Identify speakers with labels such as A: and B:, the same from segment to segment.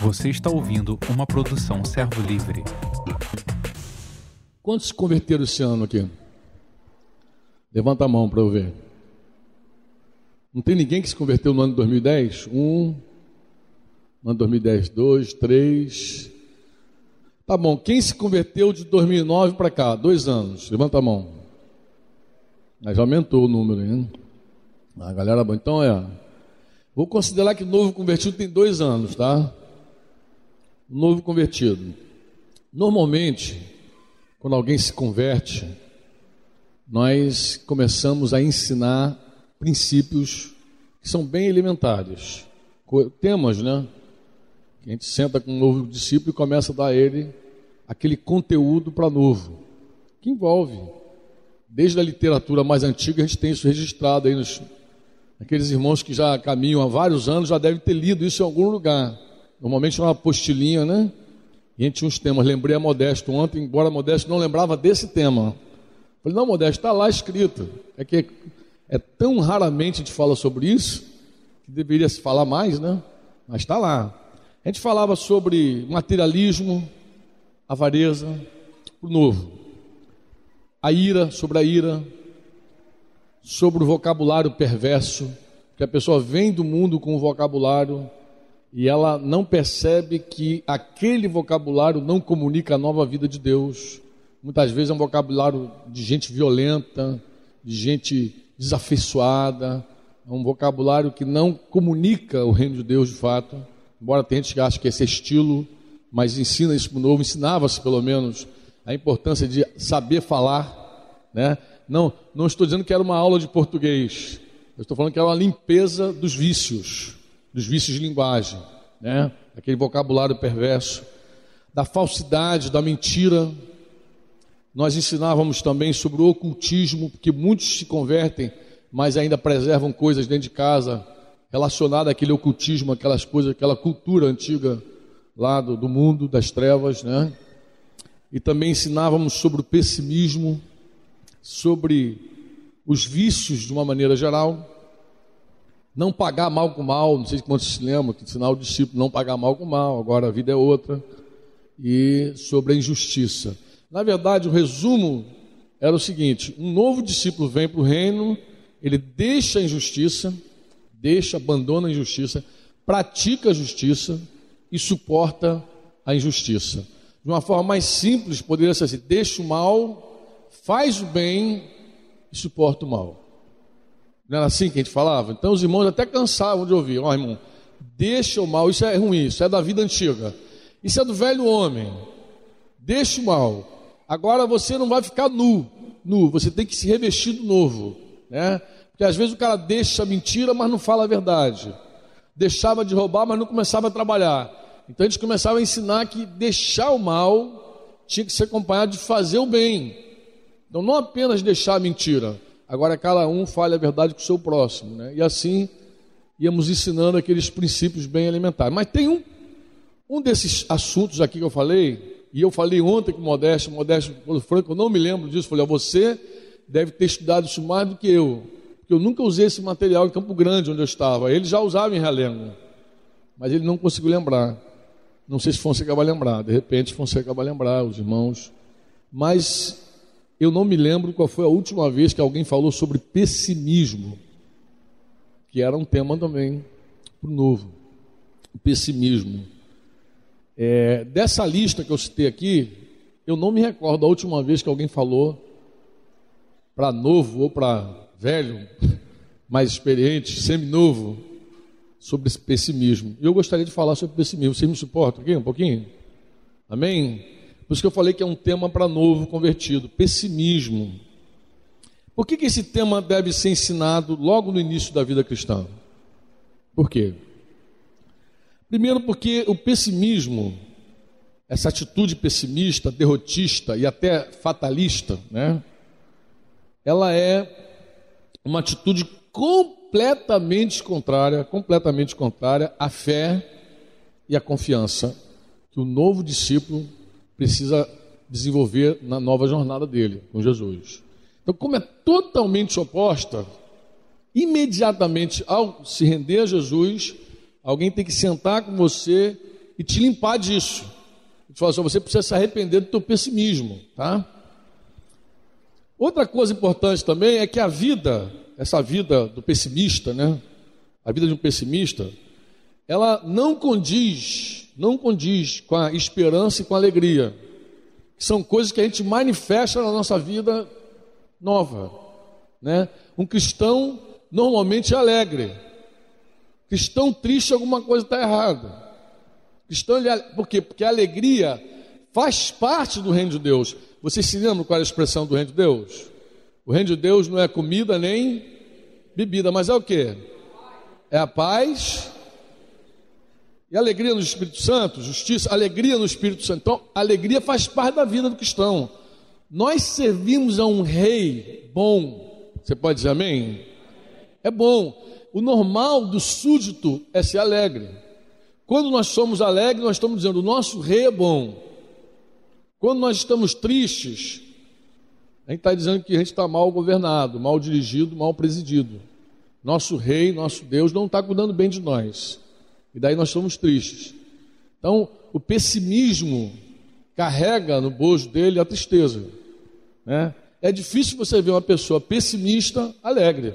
A: Você está ouvindo uma produção Servo Livre.
B: Quantos se converteram esse ano aqui? Levanta a mão para eu ver. Não tem ninguém que se converteu no ano de 2010? Um, no ano de 2010, dois, três. Tá bom, quem se converteu de 2009 para cá? Dois anos. Levanta a mão. Mas aumentou o número, hein? A galera, então é. Vou considerar que o novo convertido tem dois anos, tá? Novo convertido. Normalmente, quando alguém se converte, nós começamos a ensinar princípios que são bem elementares. Temas, né? A gente senta com um novo discípulo e começa a dar a ele aquele conteúdo para novo, que envolve. Desde a literatura mais antiga, a gente tem isso registrado aí nos. Aqueles irmãos que já caminham há vários anos já devem ter lido isso em algum lugar. Normalmente uma apostilinha, né? E a gente tinha uns temas. Lembrei a Modesto ontem, embora a Modesto não lembrava desse tema. Falei, não, Modesto, está lá escrito. É que é tão raramente a gente fala sobre isso, que deveria se falar mais, né? Mas está lá. A gente falava sobre materialismo, avareza, o novo. A ira, sobre a ira, sobre o vocabulário perverso, que a pessoa vem do mundo com o vocabulário e ela não percebe que aquele vocabulário não comunica a nova vida de Deus. Muitas vezes é um vocabulário de gente violenta, de gente desafeiçoada, é um vocabulário que não comunica o reino de Deus de fato. Embora tenha gente que acha que esse é estilo, mas ensina isso novo, ensinava-se pelo menos a importância de saber falar, né? Não, não estou dizendo que era uma aula de português. Eu estou falando que era uma limpeza dos vícios, dos vícios de linguagem, né? Aquele vocabulário perverso, da falsidade, da mentira. Nós ensinávamos também sobre o ocultismo, porque muitos se convertem, mas ainda preservam coisas dentro de casa, relacionada àquele ocultismo, aquelas coisas, aquela cultura antiga lá do, do mundo das trevas, né? E também ensinávamos sobre o pessimismo, sobre os vícios de uma maneira geral, não pagar mal com mal, não sei quantos se lembram, que ensinar o discípulo não pagar mal com mal, agora a vida é outra, e sobre a injustiça. Na verdade, o resumo era o seguinte: um novo discípulo vem para o reino, ele deixa a injustiça, deixa, abandona a injustiça, pratica a justiça e suporta a injustiça. De uma forma mais simples, poderia ser assim: deixa o mal, faz o bem e suporta o mal. Não era assim que a gente falava? Então os irmãos até cansavam de ouvir: ó oh, irmão, deixa o mal, isso é ruim, isso é da vida antiga, isso é do velho homem. Deixa o mal. Agora você não vai ficar nu, nu, você tem que se revestir do novo, né? Porque às vezes o cara deixa a mentira, mas não fala a verdade. Deixava de roubar, mas não começava a trabalhar. Então a gente começava a ensinar que deixar o mal tinha que ser acompanhado de fazer o bem. Então não apenas deixar a mentira, agora cada um fale a verdade com o seu próximo. Né? E assim íamos ensinando aqueles princípios bem elementares. Mas tem um, um desses assuntos aqui que eu falei, e eu falei ontem com o Modesto, Modesto, Franco, eu não me lembro disso, falei, você deve ter estudado isso mais do que eu porque eu nunca usei esse material em Campo Grande, onde eu estava. Ele já usava em Realengo, mas ele não conseguiu lembrar. Não sei se Fonseca vai lembrar, de repente Fonseca vai lembrar, os irmãos. Mas eu não me lembro qual foi a última vez que alguém falou sobre pessimismo, que era um tema também para o novo. O pessimismo. É, dessa lista que eu citei aqui, eu não me recordo a última vez que alguém falou para novo ou para velho, mais experiente, semi-novo, sobre esse pessimismo. Eu gostaria de falar sobre pessimismo. Você me suporta aqui um pouquinho? Amém? Por isso que eu falei que é um tema para novo convertido, pessimismo. Por que, que esse tema deve ser ensinado logo no início da vida cristã? Por quê? Primeiro, porque o pessimismo, essa atitude pessimista, derrotista e até fatalista, né? Ela é uma atitude completamente contrária, completamente contrária à fé e à confiança que o novo discípulo precisa desenvolver na nova jornada dele com Jesus. Então, como é totalmente oposta, imediatamente ao se render a Jesus, alguém tem que sentar com você e te limpar disso. Ele fala assim, você precisa se arrepender do teu pessimismo, tá? Outra coisa importante também é que a vida, essa vida do pessimista, né? A vida de um pessimista, ela não condiz, não condiz com a esperança e com a alegria. São coisas que a gente manifesta na nossa vida nova, né? Um cristão normalmente é alegre. Cristão triste, alguma coisa está errada. Cristão, ele, por quê? Porque a alegria faz parte do reino de Deus. Vocês se lembram qual é a expressão do reino de Deus? O reino de Deus não é comida nem bebida, mas é o que? É a paz e alegria no Espírito Santo, justiça, alegria no Espírito Santo. Então, alegria faz parte da vida do cristão. Nós servimos a um rei bom. Você pode dizer amém? É bom. O normal do súdito é ser alegre. Quando nós somos alegres, nós estamos dizendo: o nosso rei é bom. Quando nós estamos tristes, a gente está dizendo que a gente está mal governado, mal dirigido, mal presidido. Nosso rei, nosso Deus não está cuidando bem de nós. E daí nós somos tristes. Então, o pessimismo carrega no bojo dele a tristeza. Né? É difícil você ver uma pessoa pessimista alegre.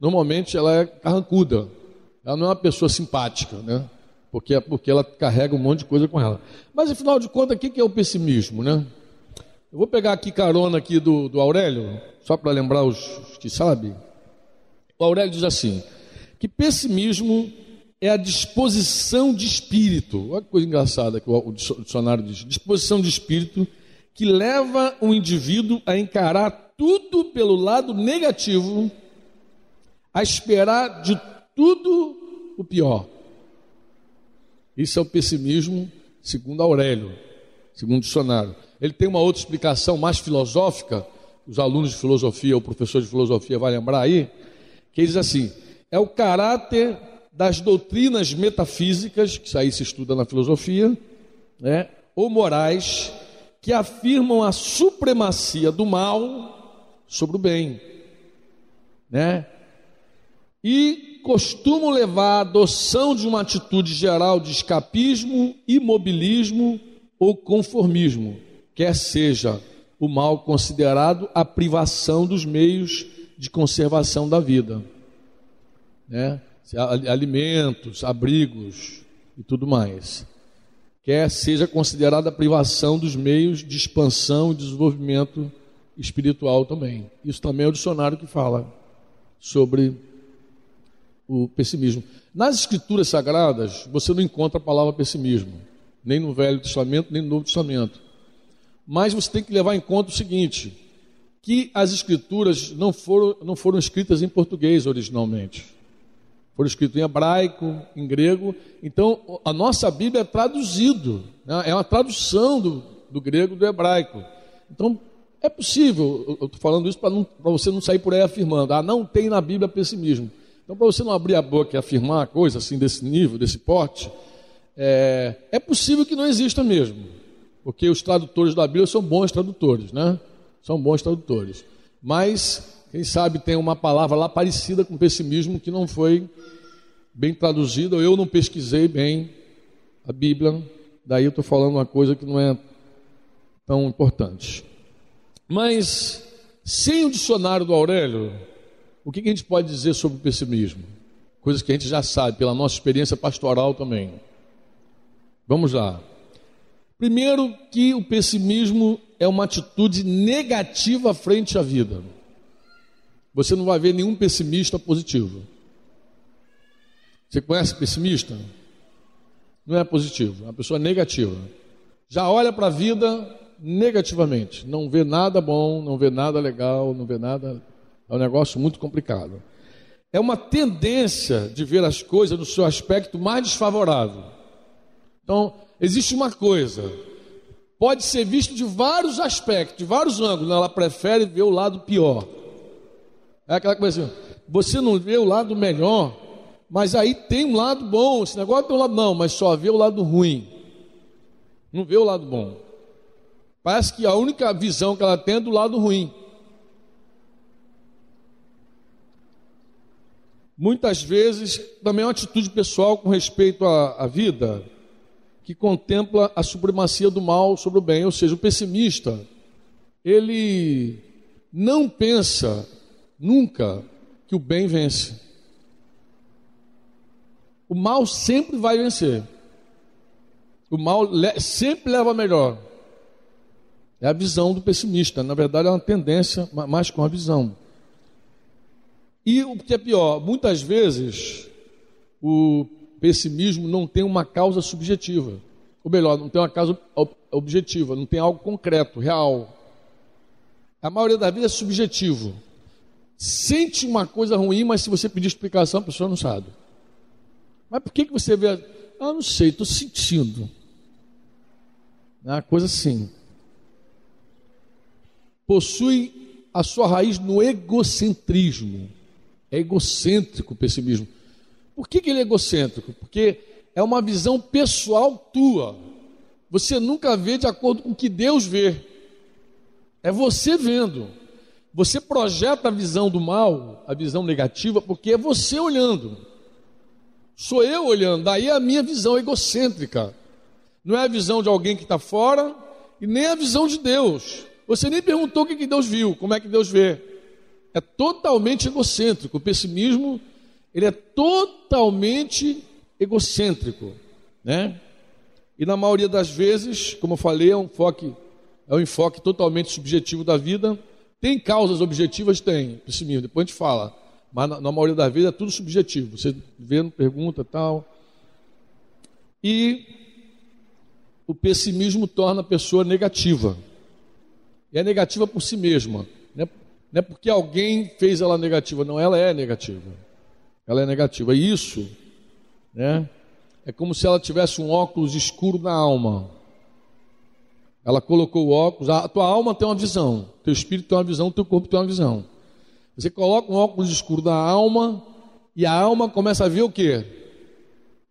B: Normalmente ela é carrancuda. Ela não é uma pessoa simpática, né? Porque, porque ela carrega um monte de coisa com ela. Mas afinal de contas, o que é o pessimismo, né? Eu vou pegar aqui carona aqui do, do Aurélio, só para lembrar os, os que sabem. O Aurélio diz assim: que pessimismo é a disposição de espírito. Olha que coisa engraçada que o dicionário diz: disposição de espírito que leva o indivíduo a encarar tudo pelo lado negativo, a esperar de tudo o pior. Isso é o pessimismo, segundo Aurélio, segundo o dicionário. Ele tem uma outra explicação mais filosófica, os alunos de filosofia, o professor de filosofia vai lembrar aí, que diz assim: é o caráter das doutrinas metafísicas, que aí se estuda na filosofia, né, ou morais, que afirmam a supremacia do mal sobre o bem, né? E costumam levar à adoção de uma atitude geral de escapismo, imobilismo ou conformismo quer seja o mal considerado a privação dos meios de conservação da vida, né? Alimentos, abrigos e tudo mais. Quer seja considerada a privação dos meios de expansão e desenvolvimento espiritual também. Isso também é o dicionário que fala sobre o pessimismo. Nas escrituras sagradas, você não encontra a palavra pessimismo, nem no Velho Testamento, nem no Novo Testamento. Mas você tem que levar em conta o seguinte: que as escrituras não foram, não foram escritas em português originalmente. Foram escritas em hebraico, em grego. Então, a nossa Bíblia é traduzido, né? é uma tradução do, do grego do hebraico. Então, é possível, eu estou falando isso para você não sair por aí afirmando, ah, não tem na Bíblia pessimismo. Então, para você não abrir a boca e afirmar coisa assim desse nível, desse porte, é, é possível que não exista mesmo. Porque os tradutores da Bíblia são bons tradutores, né? São bons tradutores. Mas, quem sabe tem uma palavra lá parecida com pessimismo que não foi bem traduzida, ou eu não pesquisei bem a Bíblia, daí eu estou falando uma coisa que não é tão importante. Mas, sem o dicionário do Aurélio, o que a gente pode dizer sobre o pessimismo? Coisas que a gente já sabe pela nossa experiência pastoral também. Vamos lá. Primeiro, que o pessimismo é uma atitude negativa frente à vida. Você não vai ver nenhum pessimista positivo. Você conhece pessimista? Não é positivo, é uma pessoa negativa. Já olha para a vida negativamente, não vê nada bom, não vê nada legal, não vê nada. É um negócio muito complicado. É uma tendência de ver as coisas no seu aspecto mais desfavorável. Então, existe uma coisa, pode ser visto de vários aspectos, de vários ângulos, ela prefere ver o lado pior. É aquela coisa assim, você não vê o lado melhor, mas aí tem um lado bom, esse negócio tem um lado não, mas só vê o lado ruim. Não vê o lado bom. Parece que a única visão que ela tem é do lado ruim. Muitas vezes, também é uma atitude pessoal com respeito à, à vida que contempla a supremacia do mal sobre o bem, ou seja, o pessimista, ele não pensa nunca que o bem vence. O mal sempre vai vencer. O mal sempre leva a melhor. É a visão do pessimista. Na verdade, é uma tendência, mais com a visão. E o que é pior, muitas vezes o pessimismo não tem uma causa subjetiva. Ou melhor, não tem uma causa objetiva, não tem algo concreto, real. A maioria da vida é subjetivo. Sente uma coisa ruim, mas se você pedir explicação, a pessoa não sabe. Mas por que, que você vê? Ah, não sei, estou sentindo. É uma coisa assim. Possui a sua raiz no egocentrismo. É egocêntrico o pessimismo. Por que, que ele é egocêntrico? Porque é uma visão pessoal tua. Você nunca vê de acordo com o que Deus vê. É você vendo. Você projeta a visão do mal, a visão negativa, porque é você olhando. Sou eu olhando, daí a minha visão egocêntrica. Não é a visão de alguém que está fora e nem a visão de Deus. Você nem perguntou o que Deus viu, como é que Deus vê é totalmente egocêntrico. O pessimismo, ele é totalmente egocêntrico, né? E na maioria das vezes, como eu falei, é um enfoque, é um enfoque totalmente subjetivo da vida. Tem causas objetivas? Tem, pessimismo, depois a gente fala. Mas na, na maioria das vezes é tudo subjetivo. Você vê, pergunta tal. E o pessimismo torna a pessoa negativa. E é negativa por si mesma. Né? Não é porque alguém fez ela negativa, não, ela é negativa. Ela é negativa. E isso, né, é como se ela tivesse um óculos escuro na alma. Ela colocou o óculos, a tua alma tem uma visão, teu espírito tem uma visão, teu corpo tem uma visão. Você coloca um óculos escuro na alma e a alma começa a ver o que?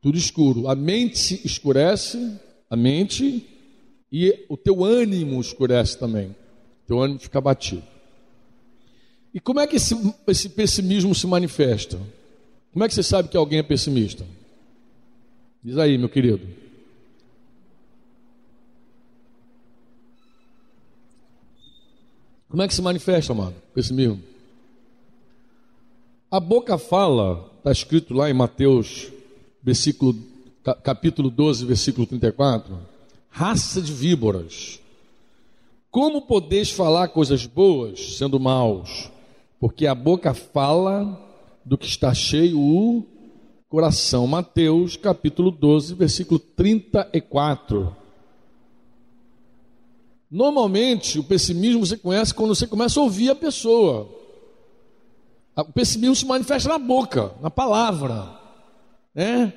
B: Tudo escuro. A mente escurece, a mente, e o teu ânimo escurece também. Teu ânimo fica batido. E como é que esse, esse pessimismo se manifesta? Como é que você sabe que alguém é pessimista? Diz aí, meu querido. Como é que se manifesta, mano, pessimismo? A boca fala, está escrito lá em Mateus, versículo, capítulo 12, versículo 34, raça de víboras. Como podeis falar coisas boas sendo maus? porque a boca fala do que está cheio o coração. Mateus capítulo 12, versículo 34. Normalmente, o pessimismo você conhece quando você começa a ouvir a pessoa. O pessimismo se manifesta na boca, na palavra. Né?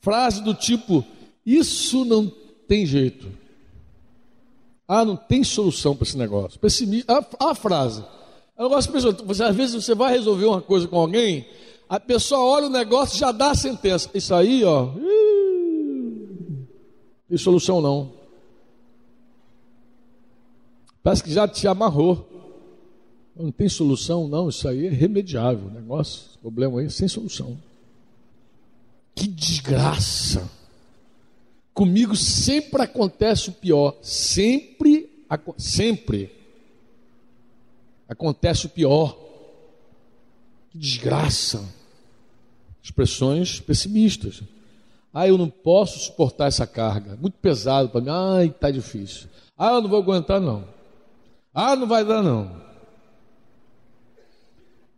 B: Frase do tipo: Isso não tem jeito. Ah, não tem solução para esse negócio. Pessimismo, a, a frase: eu gosto de pessoas, você, às vezes você vai resolver uma coisa com alguém, a pessoa olha o negócio e já dá a sentença. Isso aí, ó, tem solução não. Parece que já te amarrou. Não tem solução, não. Isso aí é remediável. Negócio, problema aí, sem solução. Que desgraça. Comigo sempre acontece o pior. Sempre, sempre acontece o pior. Que desgraça. Expressões pessimistas. Ah, eu não posso suportar essa carga. Muito pesado para mim. Ai, está difícil. Ah, eu não vou aguentar, não. Ah, não vai dar, não.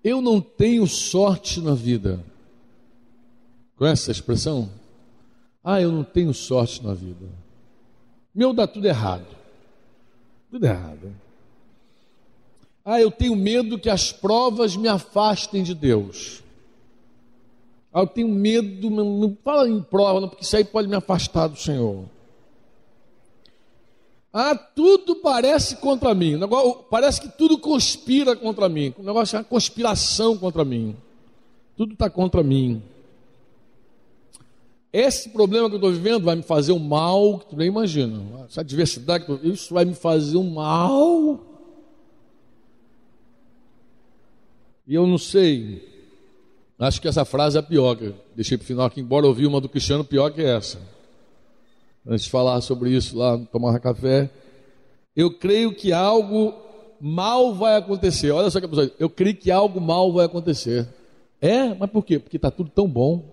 B: Eu não tenho sorte na vida. Conhece essa expressão? Ah, eu não tenho sorte na vida. Meu dá tudo errado. Tudo errado. Ah, eu tenho medo que as provas me afastem de Deus. Ah, eu tenho medo, não fala em prova, porque isso aí pode me afastar do Senhor. Ah, tudo parece contra mim. Parece que tudo conspira contra mim. O negócio é uma conspiração contra mim. Tudo está contra mim. Esse problema que eu estou vivendo vai me fazer um mal que tu nem imagina. Essa adversidade, isso vai me fazer um mal E eu não sei, acho que essa frase é pior, que eu deixei para o final aqui, embora eu ouvi uma do Cristiano pior que essa. Antes de falar sobre isso lá, tomar café. Eu creio que algo mal vai acontecer. Olha só que pessoa, eu creio que algo mal vai acontecer. É, mas por quê? Porque está tudo tão bom.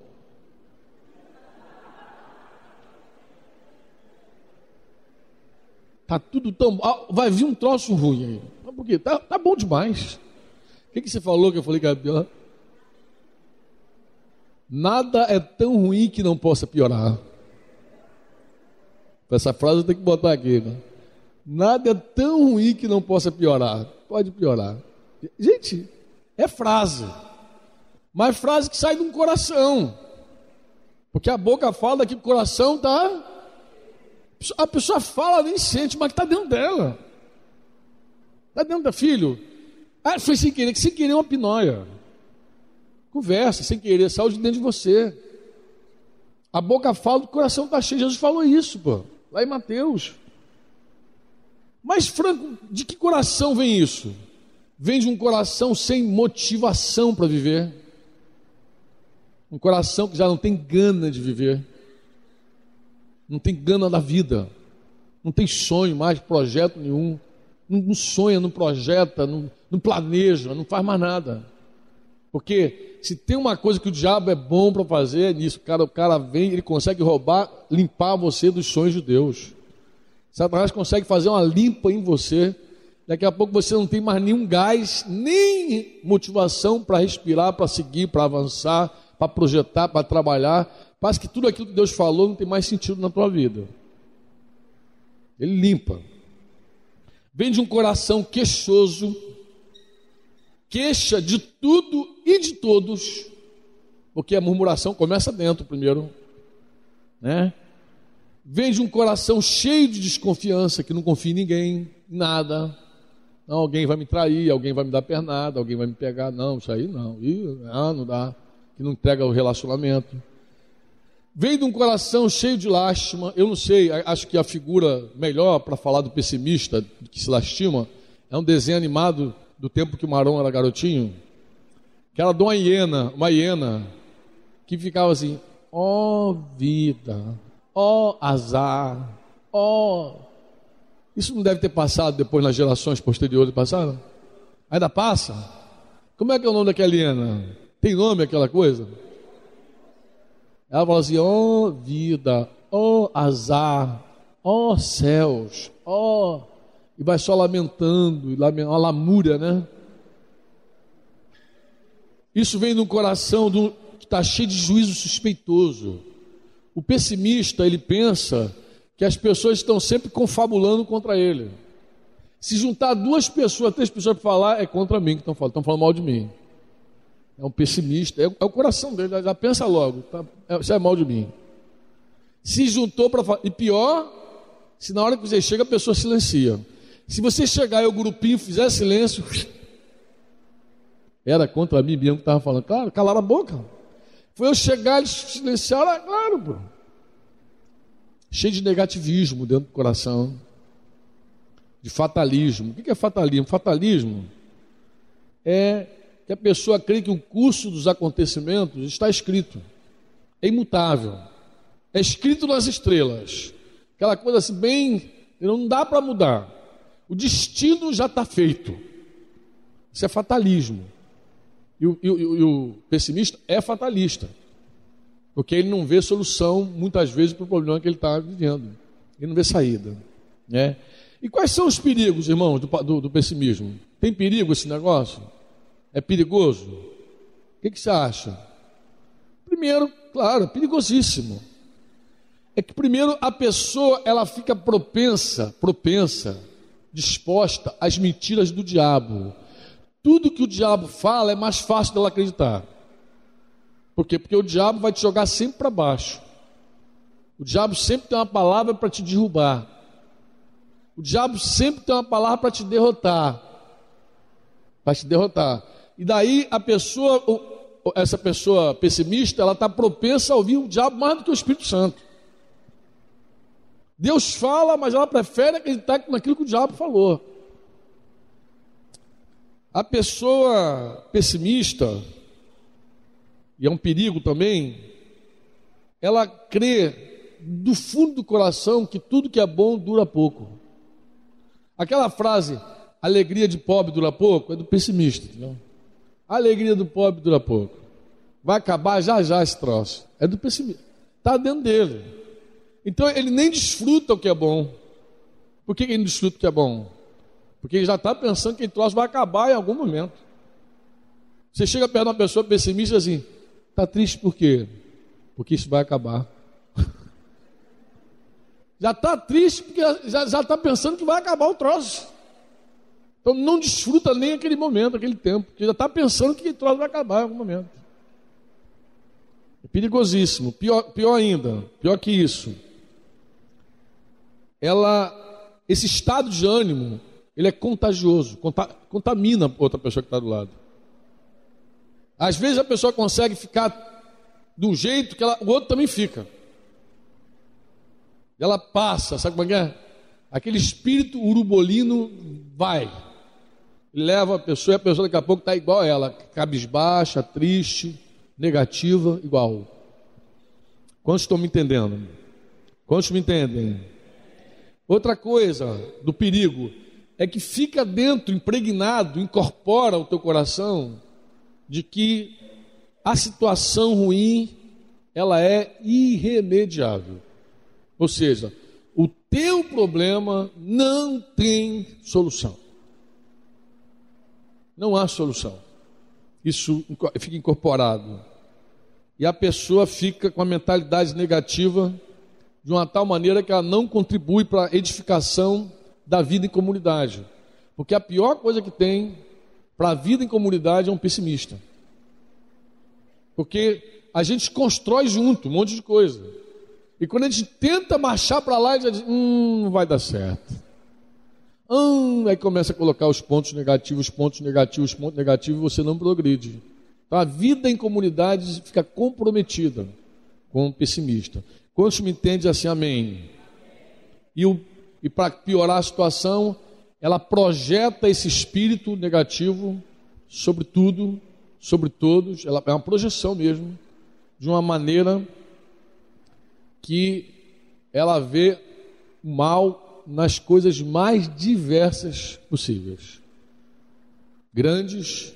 B: Tá tudo tão. Ah, vai vir um troço ruim aí. Mas por quê? Tá, tá bom demais. O que, que você falou que eu falei que era pior? Nada é tão ruim que não possa piorar. Essa frase eu tenho que botar aqui. Né? Nada é tão ruim que não possa piorar. Pode piorar. Gente, é frase. Mas frase que sai de um coração. Porque a boca fala que o coração está. A pessoa fala, nem sente, mas está dentro dela. Está dentro da filho. Ah, foi sem querer, que sem querer é uma pinóia. Conversa, sem querer, saúde dentro de você. A boca fala, o coração está cheio. Jesus falou isso, pô, lá em Mateus. Mas, Franco, de que coração vem isso? Vem de um coração sem motivação para viver. Um coração que já não tem gana de viver. Não tem gana da vida. Não tem sonho mais, projeto nenhum. Não, sonha, não projeta, não, não planeja, não faz mais nada. Porque se tem uma coisa que o diabo é bom para fazer é nisso. Cara, o cara vem, ele consegue roubar, limpar você dos sonhos de Deus. Satanás consegue fazer uma limpa em você. Daqui a pouco você não tem mais nenhum gás, nem motivação para respirar, para seguir, para avançar, para projetar, para trabalhar. Parece que tudo aquilo que Deus falou não tem mais sentido na tua vida. Ele limpa. Vem de um coração queixoso, queixa de tudo e de todos, porque a murmuração começa dentro primeiro, né? Vem de um coração cheio de desconfiança, que não confia em ninguém, em nada. Não, alguém vai me trair, alguém vai me dar pernada, alguém vai me pegar. Não, isso aí não. Ih, não, não dá. Que não entrega o relacionamento. Vem de um coração cheio de lástima. Eu não sei, acho que a figura melhor para falar do pessimista que se lastima é um desenho animado do tempo que o Marão era garotinho. Que era de uma hiena, uma hiena, que ficava assim: ó oh, vida, ó oh, azar, ó. Oh. Isso não deve ter passado depois nas gerações posteriores passaram? Ainda passa? Como é que é o nome daquela hiena? Tem nome aquela coisa? Ela fala assim: ó oh, vida, ó oh, azar, ó oh, céus, ó. E vai só lamentando, uma lamúria, né? Isso vem no coração do, que está cheio de juízo suspeitoso. O pessimista, ele pensa que as pessoas estão sempre confabulando contra ele. Se juntar duas pessoas, três pessoas para falar, é contra mim que estão falando, estão falando mal de mim. É um pessimista, é, é o coração dele, já pensa logo, tá, é, isso é mal de mim. Se juntou para falar, e pior, se na hora que você chega a pessoa silencia. Se você chegar e o grupinho fizer silêncio, era contra mim mesmo que estava falando, claro, calaram a boca. Foi eu chegar, eles silenciaram, ah, claro, pô. Cheio de negativismo dentro do coração. De fatalismo. O que é fatalismo? Fatalismo é que a pessoa crê que o curso dos acontecimentos está escrito. É imutável. É escrito nas estrelas. Aquela coisa assim, bem. Não dá para mudar. O destino já está feito. Isso é fatalismo. E o, e, o, e o, pessimista é fatalista, porque ele não vê solução, muitas vezes, para o problema que ele está vivendo. Ele não vê saída. Né? E quais são os perigos, irmãos, do, do, do pessimismo? Tem perigo esse negócio? É perigoso? O que, que você acha? Primeiro, claro, perigosíssimo. É que primeiro a pessoa ela fica propensa, propensa, disposta às mentiras do diabo tudo que o diabo fala é mais fácil dela acreditar. Por quê? Porque o diabo vai te jogar sempre para baixo. O diabo sempre tem uma palavra para te derrubar. O diabo sempre tem uma palavra para te derrotar. Para te derrotar. E daí a pessoa, essa pessoa pessimista, ela está propensa a ouvir o diabo mais do que o Espírito Santo. Deus fala, mas ela prefere acreditar naquilo que o diabo falou. A pessoa pessimista, e é um perigo também, ela crê do fundo do coração que tudo que é bom dura pouco. Aquela frase, alegria de pobre dura pouco, é do pessimista. A alegria do pobre dura pouco. Vai acabar já já esse troço. É do pessimista. Está dentro dele. Então ele nem desfruta o que é bom. Por que ele não desfruta o que é bom? Porque ele já está pensando que o troço vai acabar em algum momento. Você chega perto de uma pessoa pessimista assim, está triste por quê? Porque isso vai acabar. já está triste porque já está pensando que vai acabar o troço. Então não desfruta nem aquele momento, aquele tempo, porque já está pensando que o troço vai acabar em algum momento. É perigosíssimo. Pior, pior ainda, pior que isso. Ela, esse estado de ânimo, ele é contagioso, contamina outra pessoa que está do lado. Às vezes a pessoa consegue ficar do jeito que ela, o outro também fica. Ela passa, sabe como é é? Aquele espírito urubolino vai leva a pessoa e a pessoa daqui a pouco está igual a ela, cabisbaixa, triste, negativa, igual. Quantos estão me entendendo? Quantos me entendem? Outra coisa do perigo é que fica dentro, impregnado, incorpora o teu coração de que a situação ruim ela é irremediável. Ou seja, o teu problema não tem solução. Não há solução. Isso fica incorporado. E a pessoa fica com a mentalidade negativa de uma tal maneira que ela não contribui para a edificação da vida em comunidade. Porque a pior coisa que tem para a vida em comunidade é um pessimista. Porque a gente constrói junto um monte de coisa. E quando a gente tenta marchar para lá, gente diz, hum, não vai dar certo. Hum, aí começa a colocar os pontos negativos, pontos negativos, pontos negativos, e você não progride. Então a vida em comunidade fica comprometida com o pessimista. Quantos me entendem assim, amém? E, e para piorar a situação, ela projeta esse espírito negativo sobre tudo, sobre todos, ela é uma projeção mesmo, de uma maneira que ela vê o mal nas coisas mais diversas possíveis, grandes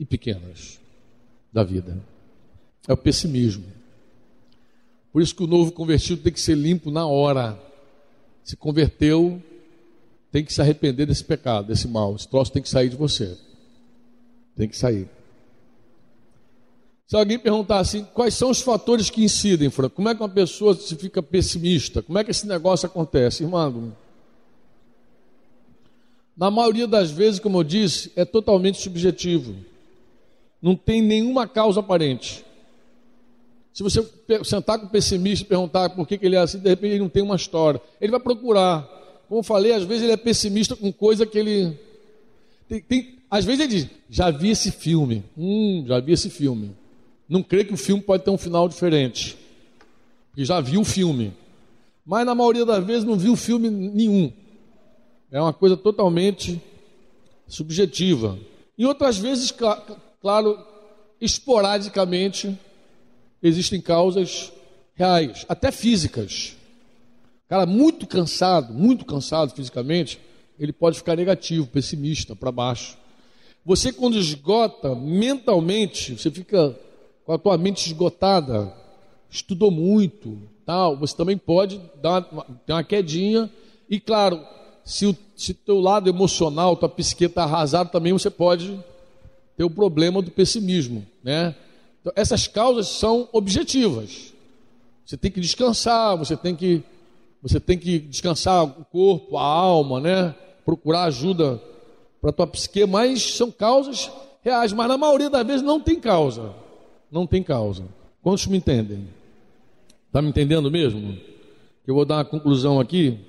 B: e pequenas da vida. É o pessimismo. Por isso que o novo convertido tem que ser limpo na hora. Se converteu, tem que se arrepender desse pecado, desse mal. Esse troço tem que sair de você. Tem que sair. Se alguém perguntar assim, quais são os fatores que incidem, Franco? Como é que uma pessoa se fica pessimista? Como é que esse negócio acontece? Irmão, na maioria das vezes, como eu disse, é totalmente subjetivo. Não tem nenhuma causa aparente. Se você sentar com o pessimista e perguntar por que, que ele é assim, de repente ele não tem uma história. Ele vai procurar. Como eu falei, às vezes ele é pessimista com coisa que ele. Tem, tem... às vezes ele diz, já vi esse filme. Hum, já vi esse filme não crê que o filme pode ter um final diferente. Porque já viu o filme. Mas na maioria das vezes não viu filme nenhum. É uma coisa totalmente subjetiva. E outras vezes, claro, esporadicamente, existem causas reais, até físicas. Cara, muito cansado, muito cansado fisicamente, ele pode ficar negativo, pessimista, para baixo. Você, quando esgota mentalmente, você fica com a tua mente esgotada, estudou muito, tal, você também pode dar uma, ter uma quedinha. E claro, se o se teu lado emocional, tua psique está também você pode ter o problema do pessimismo, né? Então, essas causas são objetivas. Você tem que descansar, você tem que você tem que descansar o corpo, a alma, né? Procurar ajuda para tua psique, mas são causas reais, mas na maioria das vezes não tem causa não tem causa. Quantos me entendem? Está me entendendo mesmo? Eu vou dar uma conclusão aqui.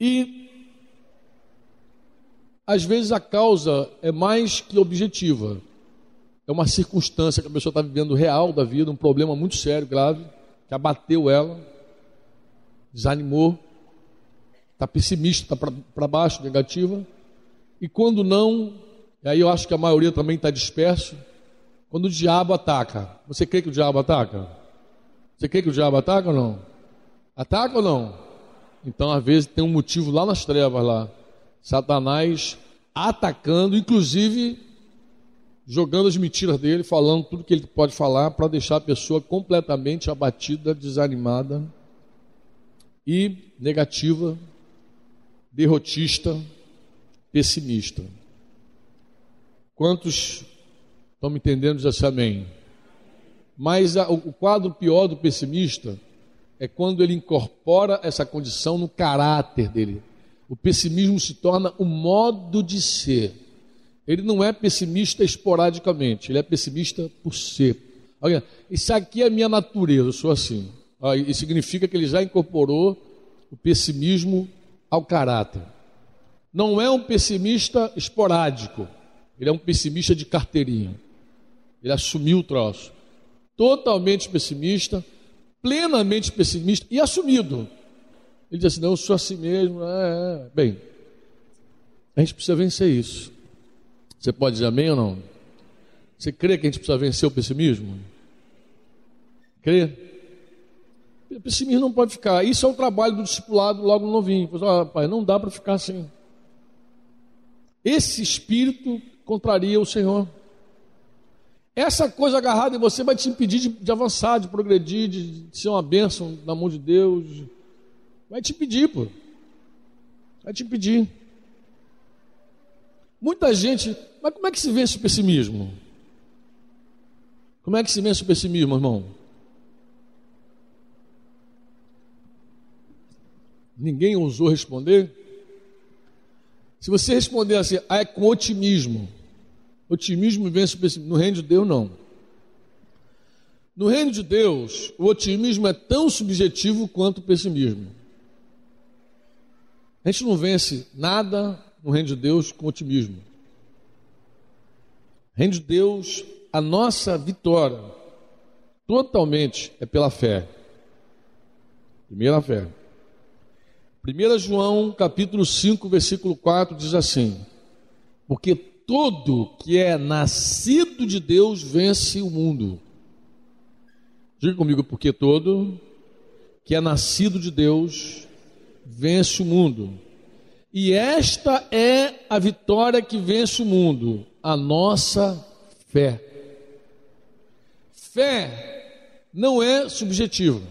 B: E às vezes a causa é mais que objetiva. É uma circunstância que a pessoa está vivendo real da vida, um problema muito sério, grave, que abateu ela, desanimou, está pessimista, está para baixo, negativa. E quando não, e aí eu acho que a maioria também está disperso, quando o diabo ataca, você crê que o diabo ataca? Você quer que o diabo ataque ou não? Ataca ou não? Então, às vezes, tem um motivo lá nas trevas lá. Satanás atacando, inclusive jogando as mentiras dele, falando tudo que ele pode falar para deixar a pessoa completamente abatida, desanimada e negativa, derrotista, pessimista. Quantos estão me entendendo? Diz assim, amém. Mas a, o quadro pior do pessimista é quando ele incorpora essa condição no caráter dele. O pessimismo se torna o modo de ser. Ele não é pessimista esporadicamente, ele é pessimista por ser. Olha, isso aqui é minha natureza, eu sou assim. Isso significa que ele já incorporou o pessimismo ao caráter. Não é um pessimista esporádico, ele é um pessimista de carteirinha. Ele assumiu o troço. Totalmente pessimista, plenamente pessimista e assumido. Ele diz assim: não, eu sou assim mesmo. É, é. Bem, a gente precisa vencer isso. Você pode dizer amém ou não? Você crê que a gente precisa vencer o pessimismo? Crê? O pessimismo não pode ficar. Isso é o trabalho do discipulado logo novinho. Ah, pai, não dá para ficar assim. Esse espírito contraria o Senhor. Essa coisa agarrada em você vai te impedir de, de avançar, de progredir, de, de, ser uma bênção na mão de Deus. Vai te impedir, pô. Vai te impedir. Muita gente, mas como é que se vence o pessimismo? Como é que se vence o pessimismo, irmão? Ninguém ousou responder? Se você responder assim, ah, é com otimismo. Otimismo vence o pessimismo. No reino de Deus, não. No reino de Deus, o otimismo é tão subjetivo quanto o pessimismo. A gente não vence nada no reino de Deus com otimismo. Reino de Deus, a nossa vitória totalmente é pela fé. Primeira fé. 1 João capítulo 5, versículo 4 diz assim: Porque todo que é nascido de Deus vence o mundo. Diga comigo, porque todo que é nascido de Deus vence o mundo. E esta é a vitória que vence o mundo, a nossa fé. Fé não é subjetiva.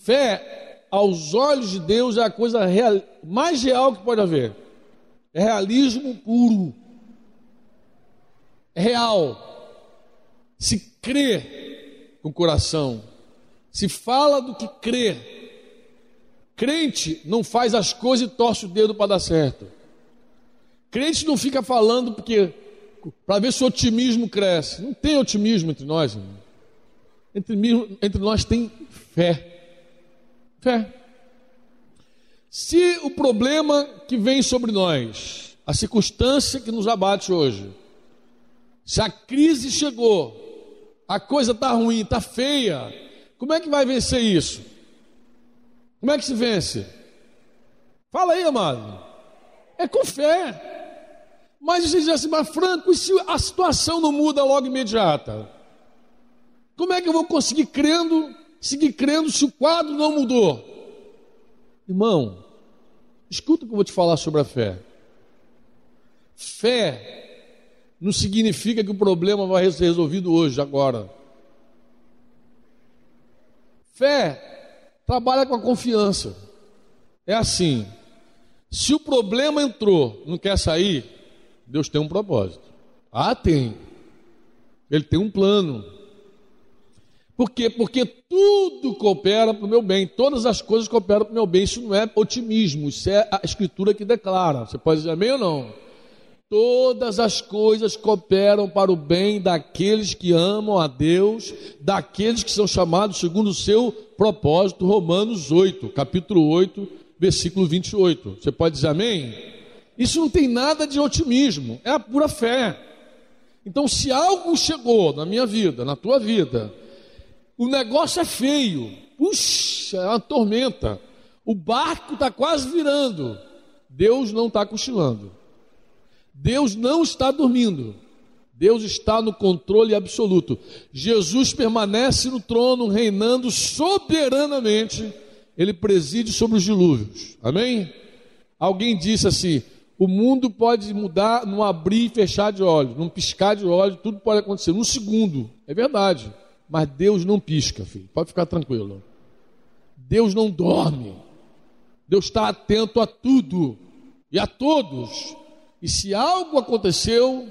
B: Fé, aos olhos de Deus, é a coisa real, mais real que pode haver. É realismo puro. É real. Se crê com o coração, se fala do que crê, Crente não faz as coisas e torce o dedo para dar certo. Crente não fica falando porque para ver se o otimismo cresce. Não tem otimismo entre nós. Entre, entre nós tem fé. Fé. Se o problema que vem sobre nós, a circunstância que nos abate hoje, se a crise chegou, a coisa está ruim, está feia, como é que vai vencer isso? Como é que se vence? Fala aí, amado. É com fé. Mas você diz assim, mas Franco, e se a situação não muda logo imediata? Como é que eu vou conseguir crendo, seguir crendo se o quadro não mudou? Irmão, escuta o que eu vou te falar sobre a fé. Fé não significa que o problema vai ser resolvido hoje, agora. Fé Trabalha com a confiança. É assim: se o problema entrou, não quer sair, Deus tem um propósito. Ah, tem. Ele tem um plano. Por quê? Porque tudo coopera para o meu bem, todas as coisas cooperam para o meu bem. Isso não é otimismo, isso é a Escritura que declara. Você pode dizer amém ou não? Todas as coisas cooperam para o bem daqueles que amam a Deus, daqueles que são chamados segundo o seu propósito. Romanos 8, capítulo 8, versículo 28. Você pode dizer amém? Isso não tem nada de otimismo, é a pura fé. Então, se algo chegou na minha vida, na tua vida, o negócio é feio, puxa, é uma tormenta, o barco está quase virando, Deus não está cochilando. Deus não está dormindo. Deus está no controle absoluto. Jesus permanece no trono, reinando soberanamente. Ele preside sobre os dilúvios. Amém? Alguém disse assim: o mundo pode mudar num abrir e fechar de olhos, num piscar de olhos, tudo pode acontecer num segundo. É verdade. Mas Deus não pisca, filho. Pode ficar tranquilo. Deus não dorme. Deus está atento a tudo e a todos. E se algo aconteceu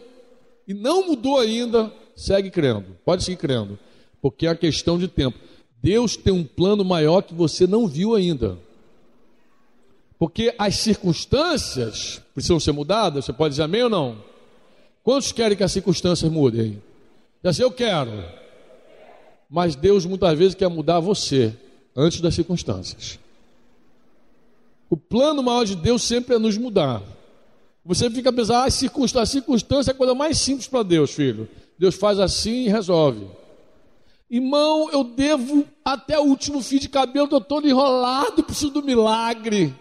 B: e não mudou ainda, segue crendo. Pode seguir crendo. Porque é a questão de tempo. Deus tem um plano maior que você não viu ainda. Porque as circunstâncias precisam ser mudadas. Você pode dizer amém ou não? Quantos querem que as circunstâncias mudem? Já sei, eu quero. Mas Deus muitas vezes quer mudar você antes das circunstâncias. O plano maior de Deus sempre é nos mudar. Você fica pensando, ah, circunstância, a circunstância é a coisa mais simples para Deus, filho. Deus faz assim e resolve. Irmão, eu devo até o último fio de cabelo, estou todo enrolado, preciso do milagre.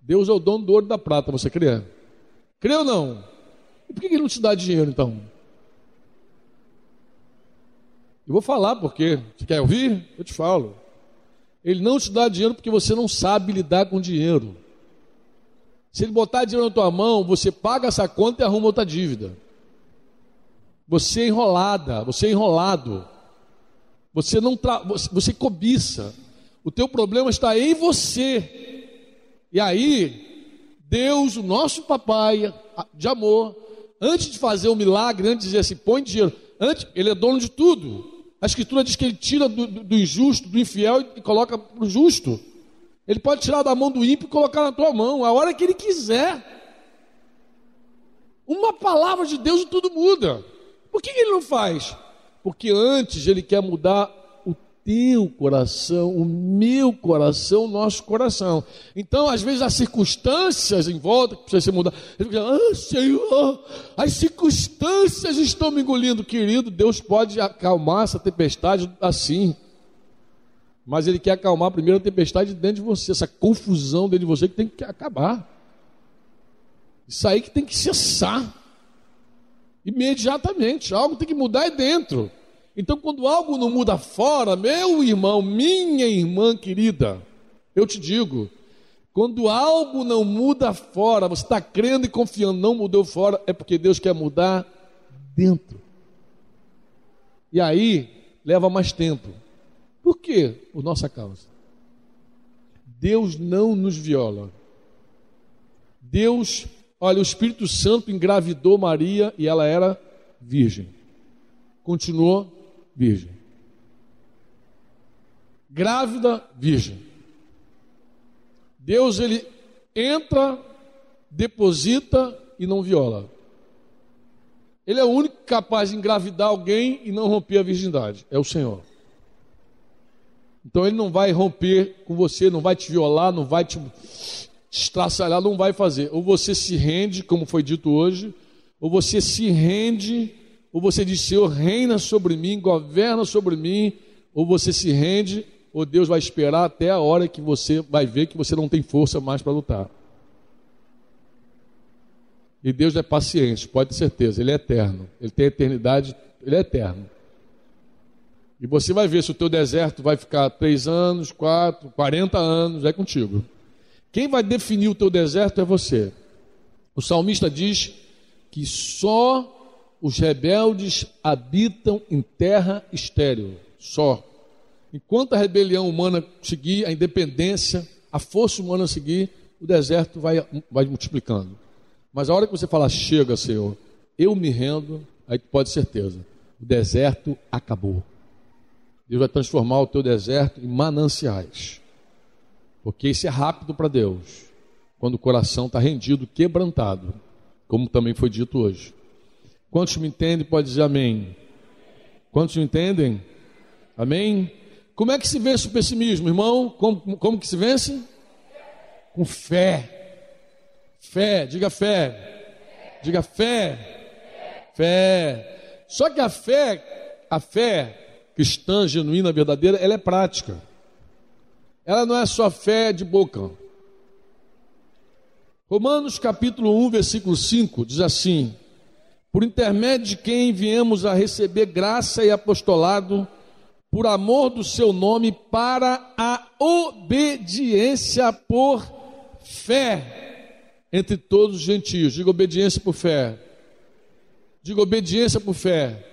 B: Deus é o dono do ouro da prata, você crê? Crê ou não? E por que ele não te dá dinheiro então? Eu vou falar porque. Você quer ouvir? Eu te falo. Ele não te dá dinheiro porque você não sabe lidar com dinheiro. Se ele botar dinheiro na tua mão, você paga essa conta e arruma outra dívida. Você é enrolada, você é enrolado. Você não tra... você cobiça. O teu problema está em você. E aí, Deus, o nosso papai de amor, antes de fazer o um milagre, antes de dizer assim, põe dinheiro, antes, ele é dono de tudo. A escritura diz que ele tira do, do injusto, do infiel e coloca para o justo. Ele pode tirar da mão do ímpio e colocar na tua mão, a hora que ele quiser. Uma palavra de Deus e tudo muda. Por que ele não faz? Porque antes ele quer mudar teu coração, o meu coração, o nosso coração. Então, às vezes, as circunstâncias em volta que precisa ser mudar. Ele fica, ah, Senhor, as circunstâncias estão me engolindo, querido. Deus pode acalmar essa tempestade assim. Mas Ele quer acalmar primeiro a tempestade dentro de você, essa confusão dentro de você que tem que acabar. Isso aí que tem que cessar. Imediatamente. Algo tem que mudar aí dentro. Então, quando algo não muda fora, meu irmão, minha irmã querida, eu te digo, quando algo não muda fora, você está crendo e confiando, não mudou fora, é porque Deus quer mudar dentro. E aí, leva mais tempo. Por quê? Por nossa causa. Deus não nos viola. Deus, olha, o Espírito Santo engravidou Maria e ela era virgem. Continuou virgem. Grávida, virgem. Deus ele entra, deposita e não viola. Ele é o único capaz de engravidar alguém e não romper a virgindade. É o Senhor. Então ele não vai romper com você, não vai te violar, não vai te estraçalhar, não vai fazer. Ou você se rende, como foi dito hoje, ou você se rende ou você diz, Senhor, reina sobre mim, governa sobre mim, ou você se rende, ou Deus vai esperar até a hora que você vai ver que você não tem força mais para lutar. E Deus é paciente, pode ter certeza, Ele é eterno, Ele tem eternidade, Ele é eterno. E você vai ver se o teu deserto vai ficar três anos, quatro, quarenta anos, é contigo. Quem vai definir o teu deserto é você. O salmista diz que só os rebeldes habitam em terra estéril, só. Enquanto a rebelião humana seguir, a independência, a força humana seguir, o deserto vai, vai multiplicando. Mas a hora que você falar, chega, Senhor, eu me rendo, aí pode certeza, o deserto acabou. Deus vai transformar o teu deserto em mananciais. Porque isso é rápido para Deus. Quando o coração está rendido, quebrantado, como também foi dito hoje. Quantos me entendem, pode dizer amém. Quantos me entendem? Amém? Como é que se vence o pessimismo, irmão? Como, como que se vence? Com fé. Fé, diga fé. Diga fé. Fé. Só que a fé, a fé cristã, genuína, verdadeira, ela é prática. Ela não é só fé de boca. Romanos capítulo 1, versículo 5 diz assim: por intermédio de quem viemos a receber graça e apostolado, por amor do seu nome, para a obediência por fé entre todos os gentios. Diga obediência por fé. Diga obediência por fé.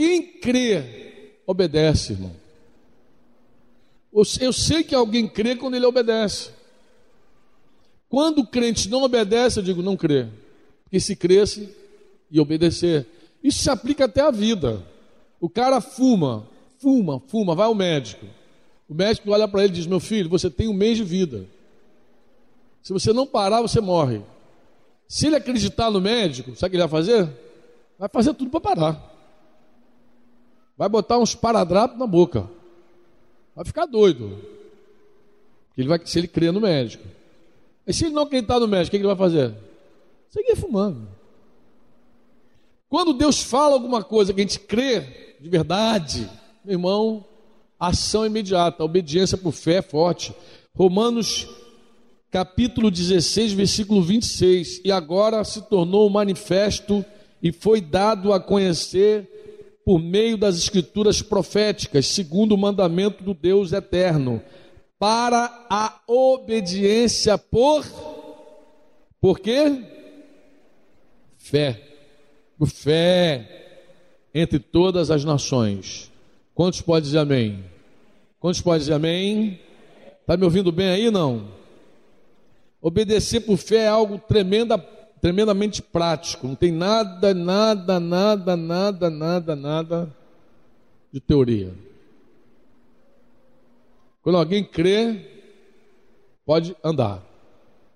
B: Quem crê, obedece, irmão. Eu sei que alguém crê quando ele obedece. Quando o crente não obedece, eu digo não crê. Porque se cresce e obedecer. Isso se aplica até à vida. O cara fuma, fuma, fuma, vai ao médico. O médico olha para ele e diz: Meu filho, você tem um mês de vida. Se você não parar, você morre. Se ele acreditar no médico, sabe o que ele vai fazer? Vai fazer tudo para parar. Vai botar uns paradrapos na boca. Vai ficar doido. Ele vai, se ele crer no médico. E se ele não acreditar no médico, o que ele vai fazer? Seguir fumando. Quando Deus fala alguma coisa que a gente crê de verdade, meu irmão, ação imediata, obediência por fé é forte. Romanos capítulo 16, versículo 26. E agora se tornou manifesto e foi dado a conhecer por meio das escrituras proféticas, segundo o mandamento do Deus eterno para a obediência por por quê? Fé. Fé entre todas as nações. Quantos podem dizer amém? Quantos podem dizer amém? Está me ouvindo bem aí não? Obedecer por fé é algo tremenda, tremendamente prático. Não tem nada, nada, nada, nada, nada, nada de teoria. Quando alguém crê, pode andar,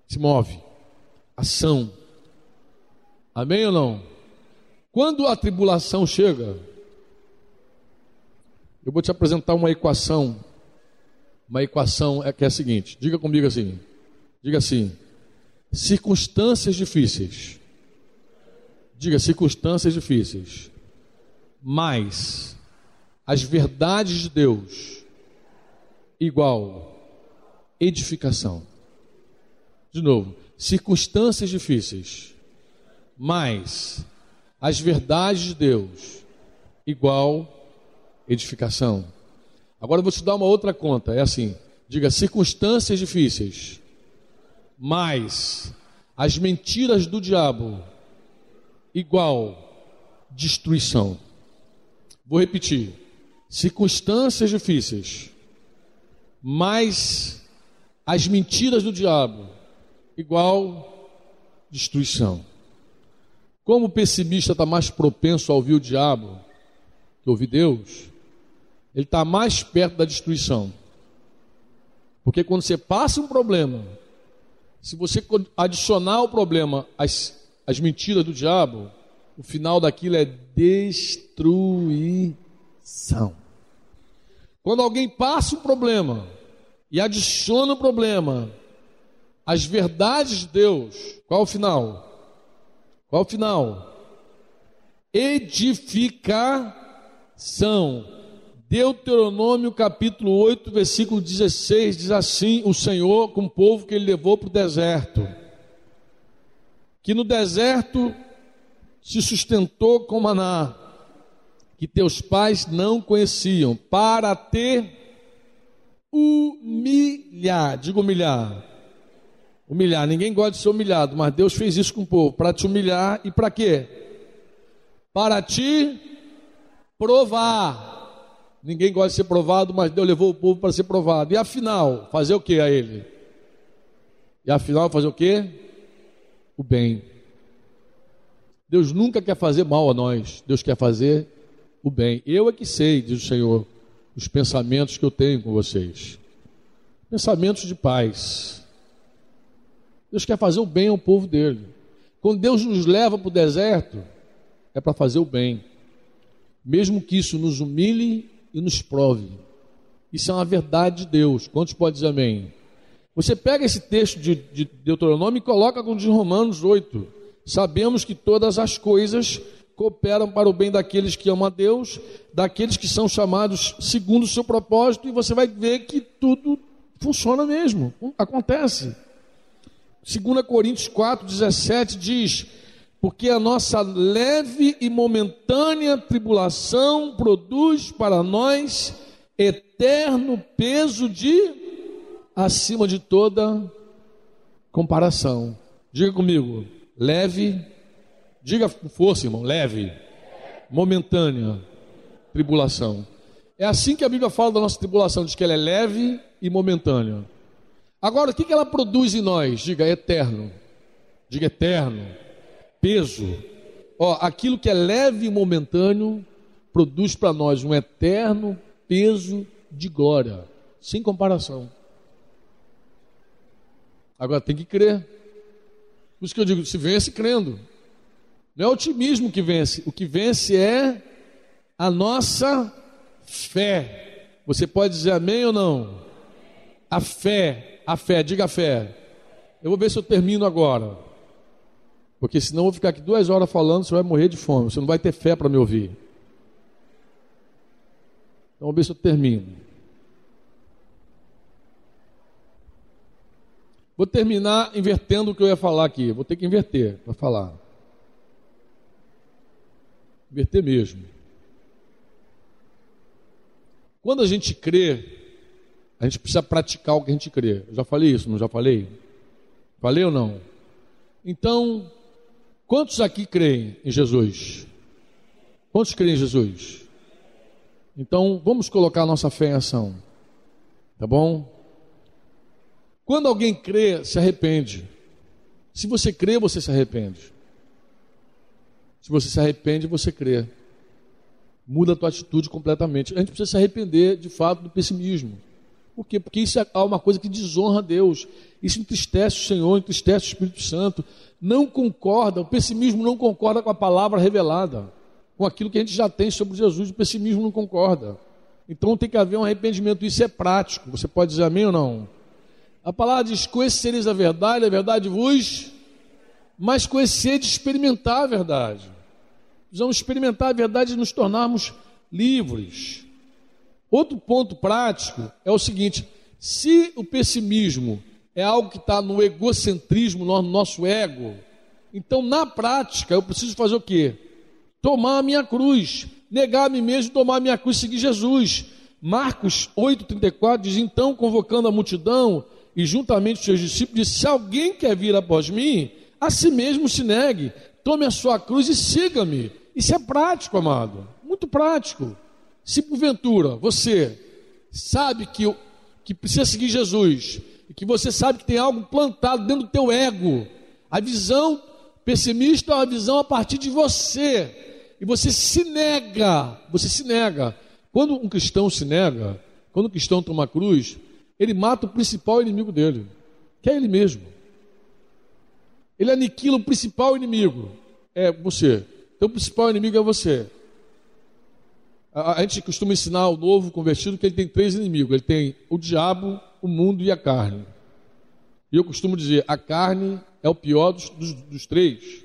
B: se move, ação. Amém ou não? Quando a tribulação chega, eu vou te apresentar uma equação. Uma equação é que é a seguinte: diga comigo assim, diga assim, circunstâncias difíceis. Diga circunstâncias difíceis. Mais as verdades de Deus igual edificação. De novo, circunstâncias difíceis, mais as verdades de Deus igual edificação. Agora eu vou te dar uma outra conta, é assim: diga circunstâncias difíceis, mais as mentiras do diabo igual destruição. Vou repetir: circunstâncias difíceis mais as mentiras do diabo, igual destruição. Como o pessimista está mais propenso a ouvir o diabo que ouvir Deus, ele está mais perto da destruição. Porque quando você passa um problema, se você adicionar ao problema as, as mentiras do diabo, o final daquilo é destruição. Quando alguém passa um problema e adiciona o problema às verdades de Deus, qual o final? Qual o final? Edificação. Deuteronômio capítulo 8, versículo 16 diz assim: O Senhor com o povo que ele levou para o deserto, que no deserto se sustentou com maná, que teus pais não conheciam, para te humilhar. Diga humilhar. Humilhar. Ninguém gosta de ser humilhado, mas Deus fez isso com o povo para te humilhar e para quê? Para te provar. Ninguém gosta de ser provado, mas Deus levou o povo para ser provado. E afinal, fazer o que a ele? E afinal, fazer o que? O bem. Deus nunca quer fazer mal a nós, Deus quer fazer o bem. Eu é que sei, diz o Senhor, os pensamentos que eu tenho com vocês. Pensamentos de paz. Deus quer fazer o bem ao povo dele. Quando Deus nos leva para o deserto, é para fazer o bem. Mesmo que isso nos humilhe e nos prove. Isso é uma verdade de Deus. Quantos podem dizer amém? Você pega esse texto de, de Deuteronômio e coloca com de Romanos 8. Sabemos que todas as coisas cooperam para o bem daqueles que amam a Deus, daqueles que são chamados segundo o seu propósito, e você vai ver que tudo funciona mesmo, acontece. 2 Coríntios 4, 17 diz: porque a nossa leve e momentânea tribulação produz para nós eterno peso de acima de toda comparação. Diga comigo, leve, diga com força, irmão, leve, momentânea tribulação. É assim que a Bíblia fala da nossa tribulação, diz que ela é leve e momentânea. Agora, o que ela produz em nós? Diga eterno. Diga eterno. Peso. Ó, aquilo que é leve e momentâneo produz para nós um eterno peso de glória, sem comparação. Agora tem que crer. Por isso que eu digo, se vence crendo. Não é otimismo que vence, o que vence é a nossa fé. Você pode dizer amém ou não? A fé, a fé, diga a fé. Eu vou ver se eu termino agora. Porque senão eu vou ficar aqui duas horas falando, você vai morrer de fome, você não vai ter fé para me ouvir. Então vamos ver se eu termino. Vou terminar invertendo o que eu ia falar aqui. Vou ter que inverter para falar. Inverter mesmo. Quando a gente crê, a gente precisa praticar o que a gente crê. Eu já falei isso, não já falei? Falei ou não? Então, quantos aqui creem em Jesus? Quantos creem em Jesus? Então, vamos colocar nossa fé em ação. Tá bom? Quando alguém crê, se arrepende. Se você crê, você se arrepende. Se você se arrepende, você crê. Muda a tua atitude completamente. A gente precisa se arrepender, de fato, do pessimismo. Por quê? Porque isso é uma coisa que desonra Deus. Isso entristece o Senhor, entristece o Espírito Santo. Não concorda, o pessimismo não concorda com a palavra revelada, com aquilo que a gente já tem sobre Jesus. O pessimismo não concorda. Então tem que haver um arrependimento. Isso é prático. Você pode dizer amém ou não? A palavra diz: conhecereis a verdade, a verdade vos, mas conhecer de experimentar a verdade. Precisamos experimentar a verdade e nos tornarmos livres. Outro ponto prático é o seguinte: se o pessimismo é algo que está no egocentrismo, no nosso ego, então na prática eu preciso fazer o quê? Tomar a minha cruz, negar a mim mesmo, tomar a minha cruz e seguir Jesus. Marcos 8,34 diz: Então, convocando a multidão, e juntamente os seus discípulos, disse: Se alguém quer vir após mim, a si mesmo se negue, tome a sua cruz e siga-me. Isso é prático, amado, muito prático. Se porventura você sabe que, que precisa seguir Jesus, e que você sabe que tem algo plantado dentro do teu ego, a visão pessimista é uma visão a partir de você, e você se nega, você se nega. Quando um cristão se nega, quando um cristão toma cruz, ele mata o principal inimigo dele, que é ele mesmo. Ele aniquila o principal inimigo, é você. Então o principal inimigo é você. A, gente costuma ensinar o novo convertido que ele tem três inimigos: ele tem o diabo, o mundo e a carne. E eu costumo dizer: a carne é o pior dos, dos, dos três.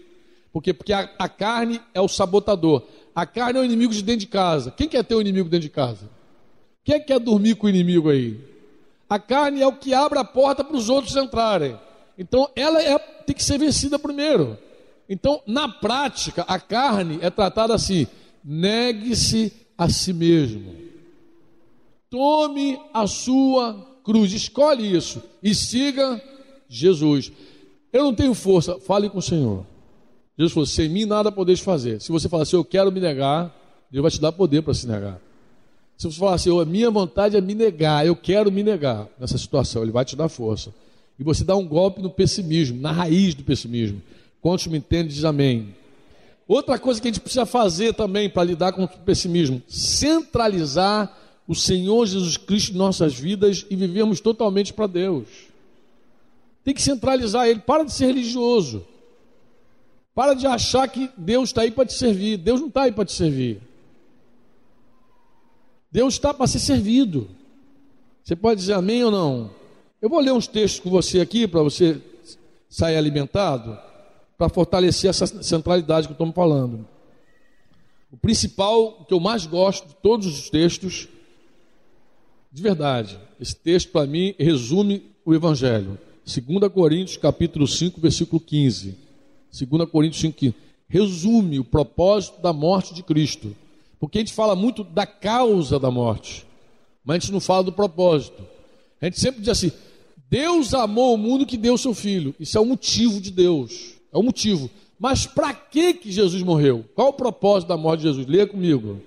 B: Por quê? Porque a, a, carne é o sabotador. A carne é o inimigo de dentro de casa. Quem quer ter um inimigo dentro de casa? Quem quer dormir com o inimigo aí? A carne é o que abre a porta para os outros entrarem. Então, ela é, tem que ser vencida primeiro. Então, na prática, a carne é tratada assim: negue-se a si mesmo. Tome a sua cruz, escolhe isso e siga Jesus. Eu não tenho força, fale com o Senhor. Jesus falou: sem mim nada podeis fazer. Se você falar assim, eu quero me negar, Deus vai te dar poder para se negar. Se você falar assim, a minha vontade é me negar, eu quero me negar nessa situação, ele vai te dar força. E você dá um golpe no pessimismo, na raiz do pessimismo. Quantos me entendem, diz amém. Outra coisa que a gente precisa fazer também para lidar com o pessimismo, centralizar o Senhor Jesus Cristo em nossas vidas e vivermos totalmente para Deus. Tem que centralizar Ele, para de ser religioso. Para de achar que Deus está aí para te servir. Deus não está aí para te servir. Deus está para ser servido. Você pode dizer amém ou não? Eu vou ler uns textos com você aqui para você sair alimentado, para fortalecer essa centralidade que eu estou falando. O principal, que eu mais gosto de todos os textos, de verdade, esse texto para mim resume o Evangelho. 2 Coríntios capítulo 5, versículo 15. 2 Coríntios 5, 15. resume o propósito da morte de Cristo. Porque a gente fala muito da causa da morte, mas a gente não fala do propósito. A gente sempre diz assim: Deus amou o mundo que deu seu filho. Isso é o motivo de Deus. É o motivo. Mas para que que Jesus morreu? Qual o propósito da morte de Jesus? Leia comigo.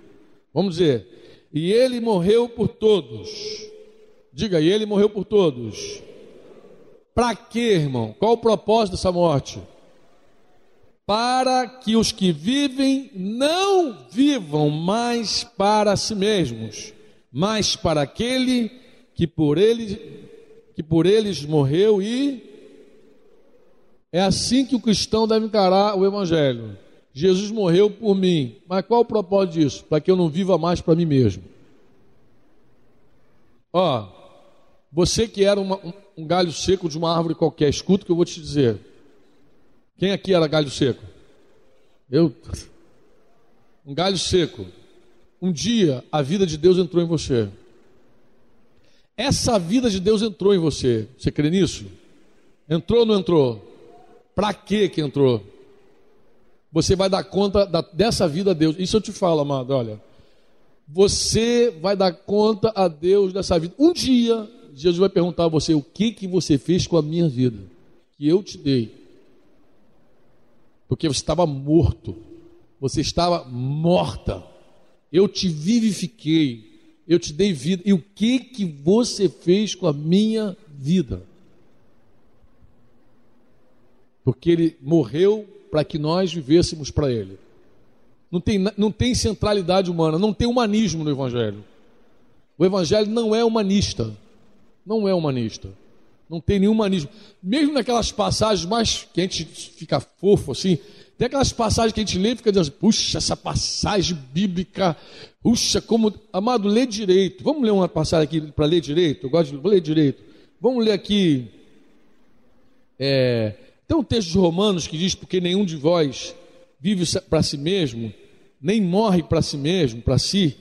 B: Vamos dizer. E ele morreu por todos. Diga, e ele morreu por todos. Para quê, irmão? Qual o propósito dessa morte? Para que os que vivem não vivam mais para si mesmos, mas para aquele que por que por eles morreu e é assim que o cristão deve encarar o Evangelho. Jesus morreu por mim, mas qual o propósito disso? Para que eu não viva mais para mim mesmo. Ó, você que era uma, um, um galho seco de uma árvore qualquer, escuta o que eu vou te dizer. Quem aqui era galho seco? Eu. Um galho seco. Um dia a vida de Deus entrou em você. Essa vida de Deus entrou em você. Você crê nisso? Entrou ou não entrou? Para que que entrou? Você vai dar conta da, dessa vida a Deus. Isso eu te falo, amado, olha. Você vai dar conta a Deus dessa vida. Um dia, Jesus vai perguntar a você: o que que você fez com a minha vida? Que eu te dei. Porque você estava morto. Você estava morta. Eu te vivifiquei. Eu te dei vida. E o que que você fez com a minha vida? Porque ele morreu para que nós vivêssemos para ele. Não tem, não tem centralidade humana, não tem humanismo no Evangelho. O Evangelho não é humanista. Não é humanista. Não tem nenhum humanismo. Mesmo naquelas passagens mais que a gente fica fofo assim, tem aquelas passagens que a gente lê e fica dizendo, puxa, essa passagem bíblica, puxa, como. Amado, lê direito. Vamos ler uma passagem aqui para ler direito? Eu gosto de ler direito. Vamos ler aqui. É, tem um texto de Romanos que diz: Porque nenhum de vós vive para si mesmo, nem morre para si mesmo, para si.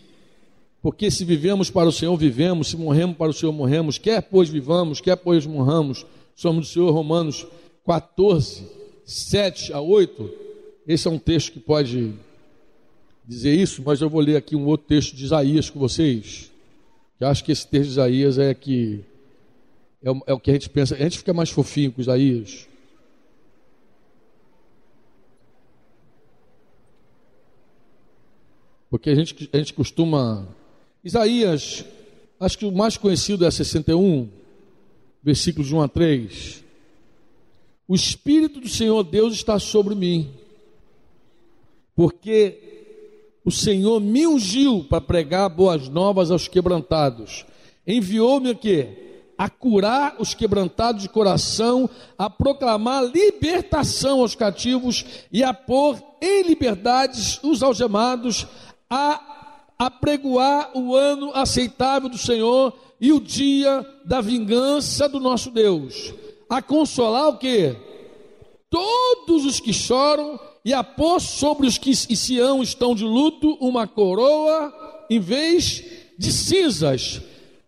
B: Porque se vivemos para o Senhor, vivemos, se morremos para o Senhor, morremos. Quer pois vivamos, quer pois morramos, somos do Senhor. Romanos 14, 7 a 8. Esse é um texto que pode dizer isso, mas eu vou ler aqui um outro texto de Isaías com vocês. Eu acho que esse texto de Isaías é que é o, é o que a gente pensa. A gente fica mais fofinho com Isaías. Porque a gente, a gente costuma. Isaías, acho que o mais conhecido é 61, versículos de 1 a 3. O Espírito do Senhor Deus está sobre mim, porque o Senhor me ungiu para pregar boas novas aos quebrantados. Enviou-me a quê? A curar os quebrantados de coração, a proclamar libertação aos cativos e a pôr em liberdades os algemados, a apregoar o ano aceitável do Senhor e o dia da vingança do nosso Deus, a consolar o que? Todos os que choram e a pôr sobre os que em Sião estão de luto uma coroa em vez de cinzas,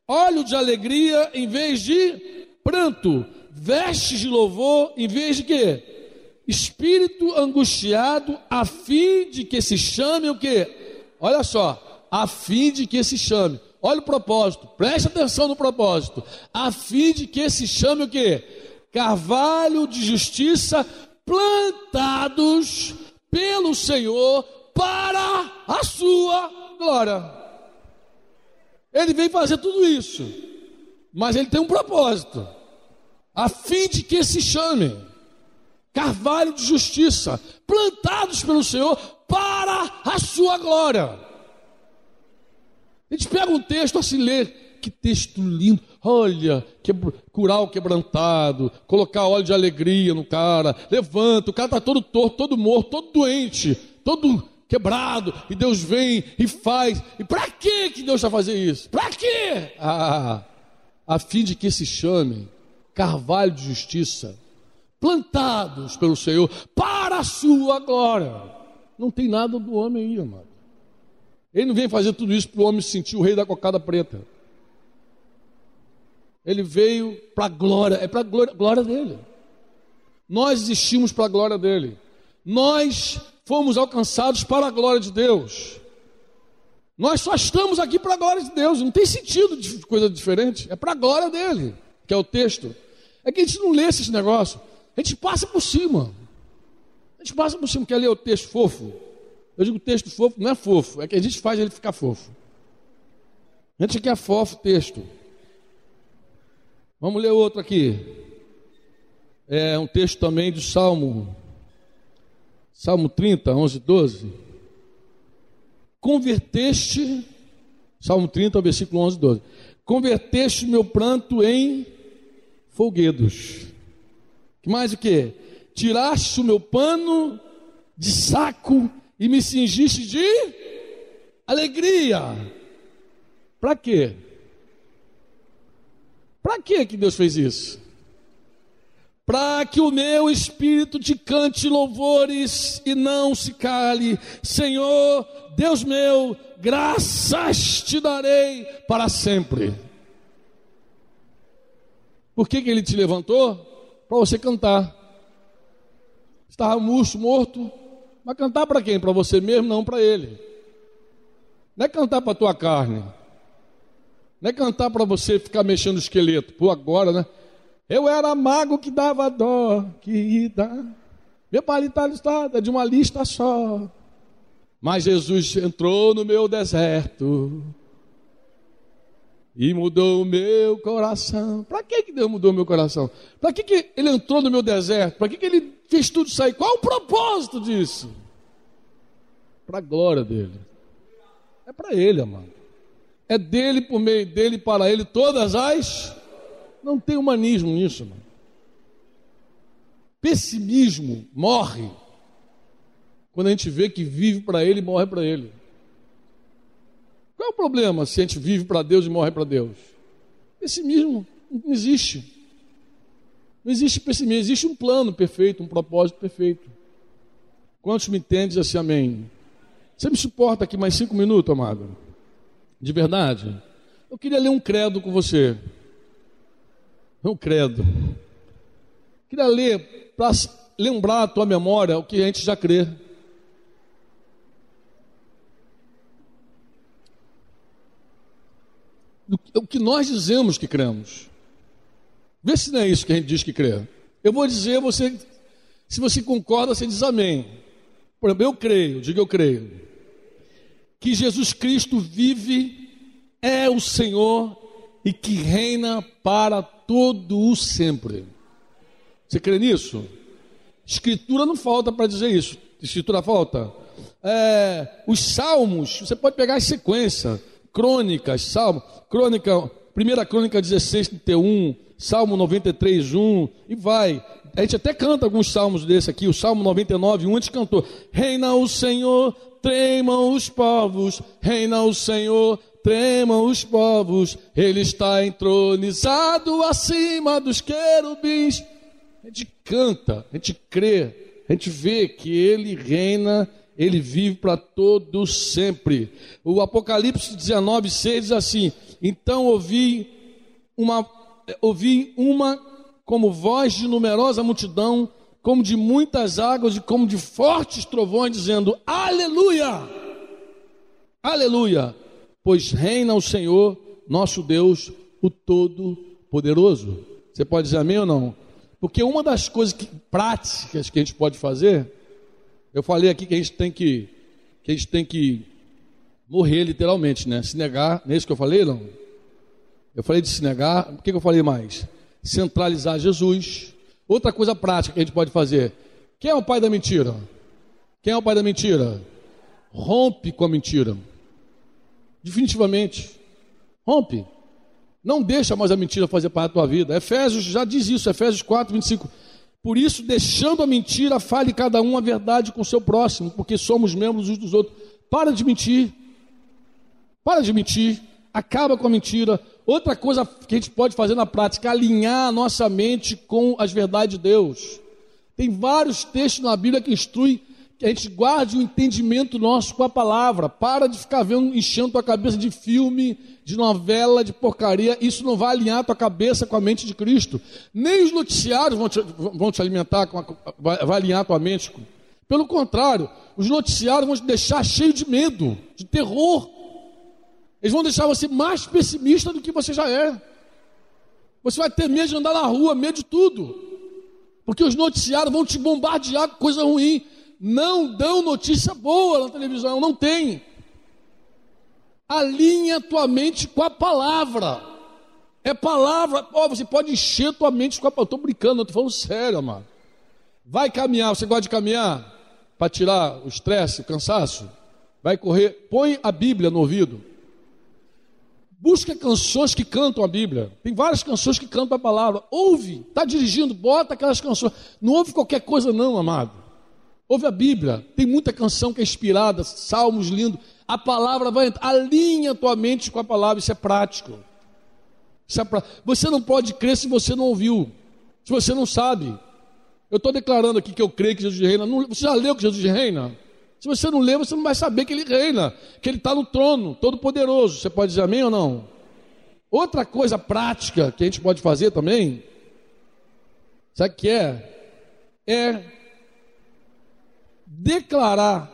B: óleo de alegria em vez de pranto, vestes de louvor em vez de quê? Espírito angustiado, a fim de que se chame o que? Olha só, a fim de que se chame. Olha o propósito, preste atenção no propósito. A fim de que se chame o que? Carvalho de justiça plantados pelo Senhor para a sua glória. Ele vem fazer tudo isso, mas ele tem um propósito, a fim de que se chame carvalho de justiça, plantados pelo Senhor para a sua glória. A gente pega um texto assim, lê, que texto lindo. Olha, que, curar o quebrantado, colocar óleo de alegria no cara, levanta, o cara está todo torto, todo morto, todo doente, todo quebrado, e Deus vem e faz. E para que que Deus está fazendo isso? Para quê? Ah, a fim de que se chame carvalho de justiça, plantados pelo Senhor para a sua glória. Não tem nada do homem aí, amado. Ele não vem fazer tudo isso para o homem sentir o rei da cocada preta. Ele veio para a glória, é para a glória, glória dele. Nós existimos para a glória dele. Nós fomos alcançados para a glória de Deus. Nós só estamos aqui para a glória de Deus, não tem sentido de coisa diferente, é para a glória dele, que é o texto. É que a gente não lê esses negócios, a gente passa por cima. Gente passa por cima, quer ler o texto fofo. Eu digo texto fofo, não é fofo, é que a gente faz ele ficar fofo. A gente quer fofo texto. Vamos ler outro aqui. É um texto também do Salmo, Salmo 30, 11, 12. Converteste, Salmo 30, versículo 11, 12. Converteste meu pranto em folguedos. Que mais o que? Tiraste o meu pano de saco e me cingiste de alegria. Para quê? Para que que Deus fez isso? Para que o meu espírito te cante louvores e não se cale. Senhor, Deus meu, graças te darei para sempre. Por que, que ele te levantou? Para você cantar. Estava murcho, morto. Mas cantar para quem? Para você mesmo? Não, para ele. Não é cantar para a tua carne. Não é cantar para você ficar mexendo o esqueleto. Por agora, né? Eu era mago que dava dó, que dá. Meu palito está de uma lista só. Mas Jesus entrou no meu deserto e mudou o meu coração. Para que, que Deus mudou o meu coração? Para que, que ele entrou no meu deserto? Para que, que ele fez tudo sair? Qual o propósito disso? Para a glória dele. É para ele, amado. É dele, por meio dele, para ele, todas as. Não tem humanismo nisso, mano. Pessimismo morre quando a gente vê que vive para ele e morre para ele. Qual é o problema se a gente vive para Deus e morre para Deus? Pessimismo não existe. Não existe pessimismo, existe um plano perfeito, um propósito perfeito. Quantos me entendem assim, amém? Você me suporta aqui mais cinco minutos, amado? De verdade? Eu queria ler um credo com você. Um credo. Queria ler para lembrar a tua memória o que a gente já crê. O que nós dizemos que cremos. Vê se não é isso que a gente diz que crê. Eu vou dizer, você, se você concorda, você diz amém. Por exemplo, eu creio, diga eu creio que Jesus Cristo vive, é o Senhor e que reina para todo o sempre. Você crê nisso? Escritura não falta para dizer isso. Escritura falta. É, os salmos, você pode pegar a sequência, crônicas, salmo, crônica, primeira crônica 16, 31, salmo 93, 1, e vai. A gente até canta alguns salmos desse aqui, o salmo 99, 1, a gente cantou. Reina o Senhor tremam os povos, reina o Senhor, tremam os povos, Ele está entronizado acima dos querubins. A gente canta, a gente crê, a gente vê que Ele reina, Ele vive para todo sempre. O Apocalipse 19, 6 diz assim: Então ouvi uma, ouvi uma como voz de numerosa multidão como de muitas águas e como de fortes trovões, dizendo: Aleluia! Aleluia! Pois reina o Senhor, nosso Deus, o Todo-Poderoso. Você pode dizer amém ou não? Porque uma das coisas que, práticas que a gente pode fazer, eu falei aqui que a gente tem que, que a gente tem que morrer literalmente, né? Se negar, não é isso que eu falei, não? Eu falei de se negar, o que, que eu falei mais? Centralizar Jesus, Outra coisa prática que a gente pode fazer. Quem é o pai da mentira? Quem é o pai da mentira? Rompe com a mentira. Definitivamente. Rompe. Não deixa mais a mentira fazer parte da tua vida. Efésios já diz isso, Efésios 4, 25. Por isso, deixando a mentira, fale cada um a verdade com o seu próximo, porque somos membros uns dos outros. Para de mentir. Para de mentir. Acaba com a mentira. Outra coisa que a gente pode fazer na prática, alinhar a nossa mente com as verdades de Deus. Tem vários textos na Bíblia que instruem a gente guarde o entendimento nosso com a palavra. Para de ficar vendo, enchendo tua cabeça de filme, de novela, de porcaria. Isso não vai alinhar tua cabeça com a mente de Cristo. Nem os noticiários vão te, vão te alimentar, com a, vai alinhar tua mente. Pelo contrário, os noticiários vão te deixar cheio de medo, de terror. Eles vão deixar você mais pessimista do que você já é. Você vai ter medo de andar na rua, medo de tudo. Porque os noticiários vão te bombardear com coisa ruim. Não dão notícia boa na televisão, não tem. Alinha tua mente com a palavra. É palavra. Oh, você pode encher tua mente com a palavra. Estou brincando, estou falando sério, amado. Vai caminhar, você gosta de caminhar? Para tirar o estresse, o cansaço? Vai correr, põe a Bíblia no ouvido. Busca canções que cantam a Bíblia. Tem várias canções que cantam a palavra. Ouve, está dirigindo, bota aquelas canções. Não ouve qualquer coisa, não, amado. Ouve a Bíblia. Tem muita canção que é inspirada, salmos lindos. A palavra vai entrar. Alinha a tua mente com a palavra. Isso é prático. Isso é prático. Você não pode crer se você não ouviu. Se você não sabe. Eu estou declarando aqui que eu creio que Jesus reina. você já leu que Jesus reina? Se você não lê, você não vai saber que ele reina, que ele está no trono, todo poderoso. Você pode dizer amém ou não? Outra coisa prática que a gente pode fazer também, sabe o que é? É declarar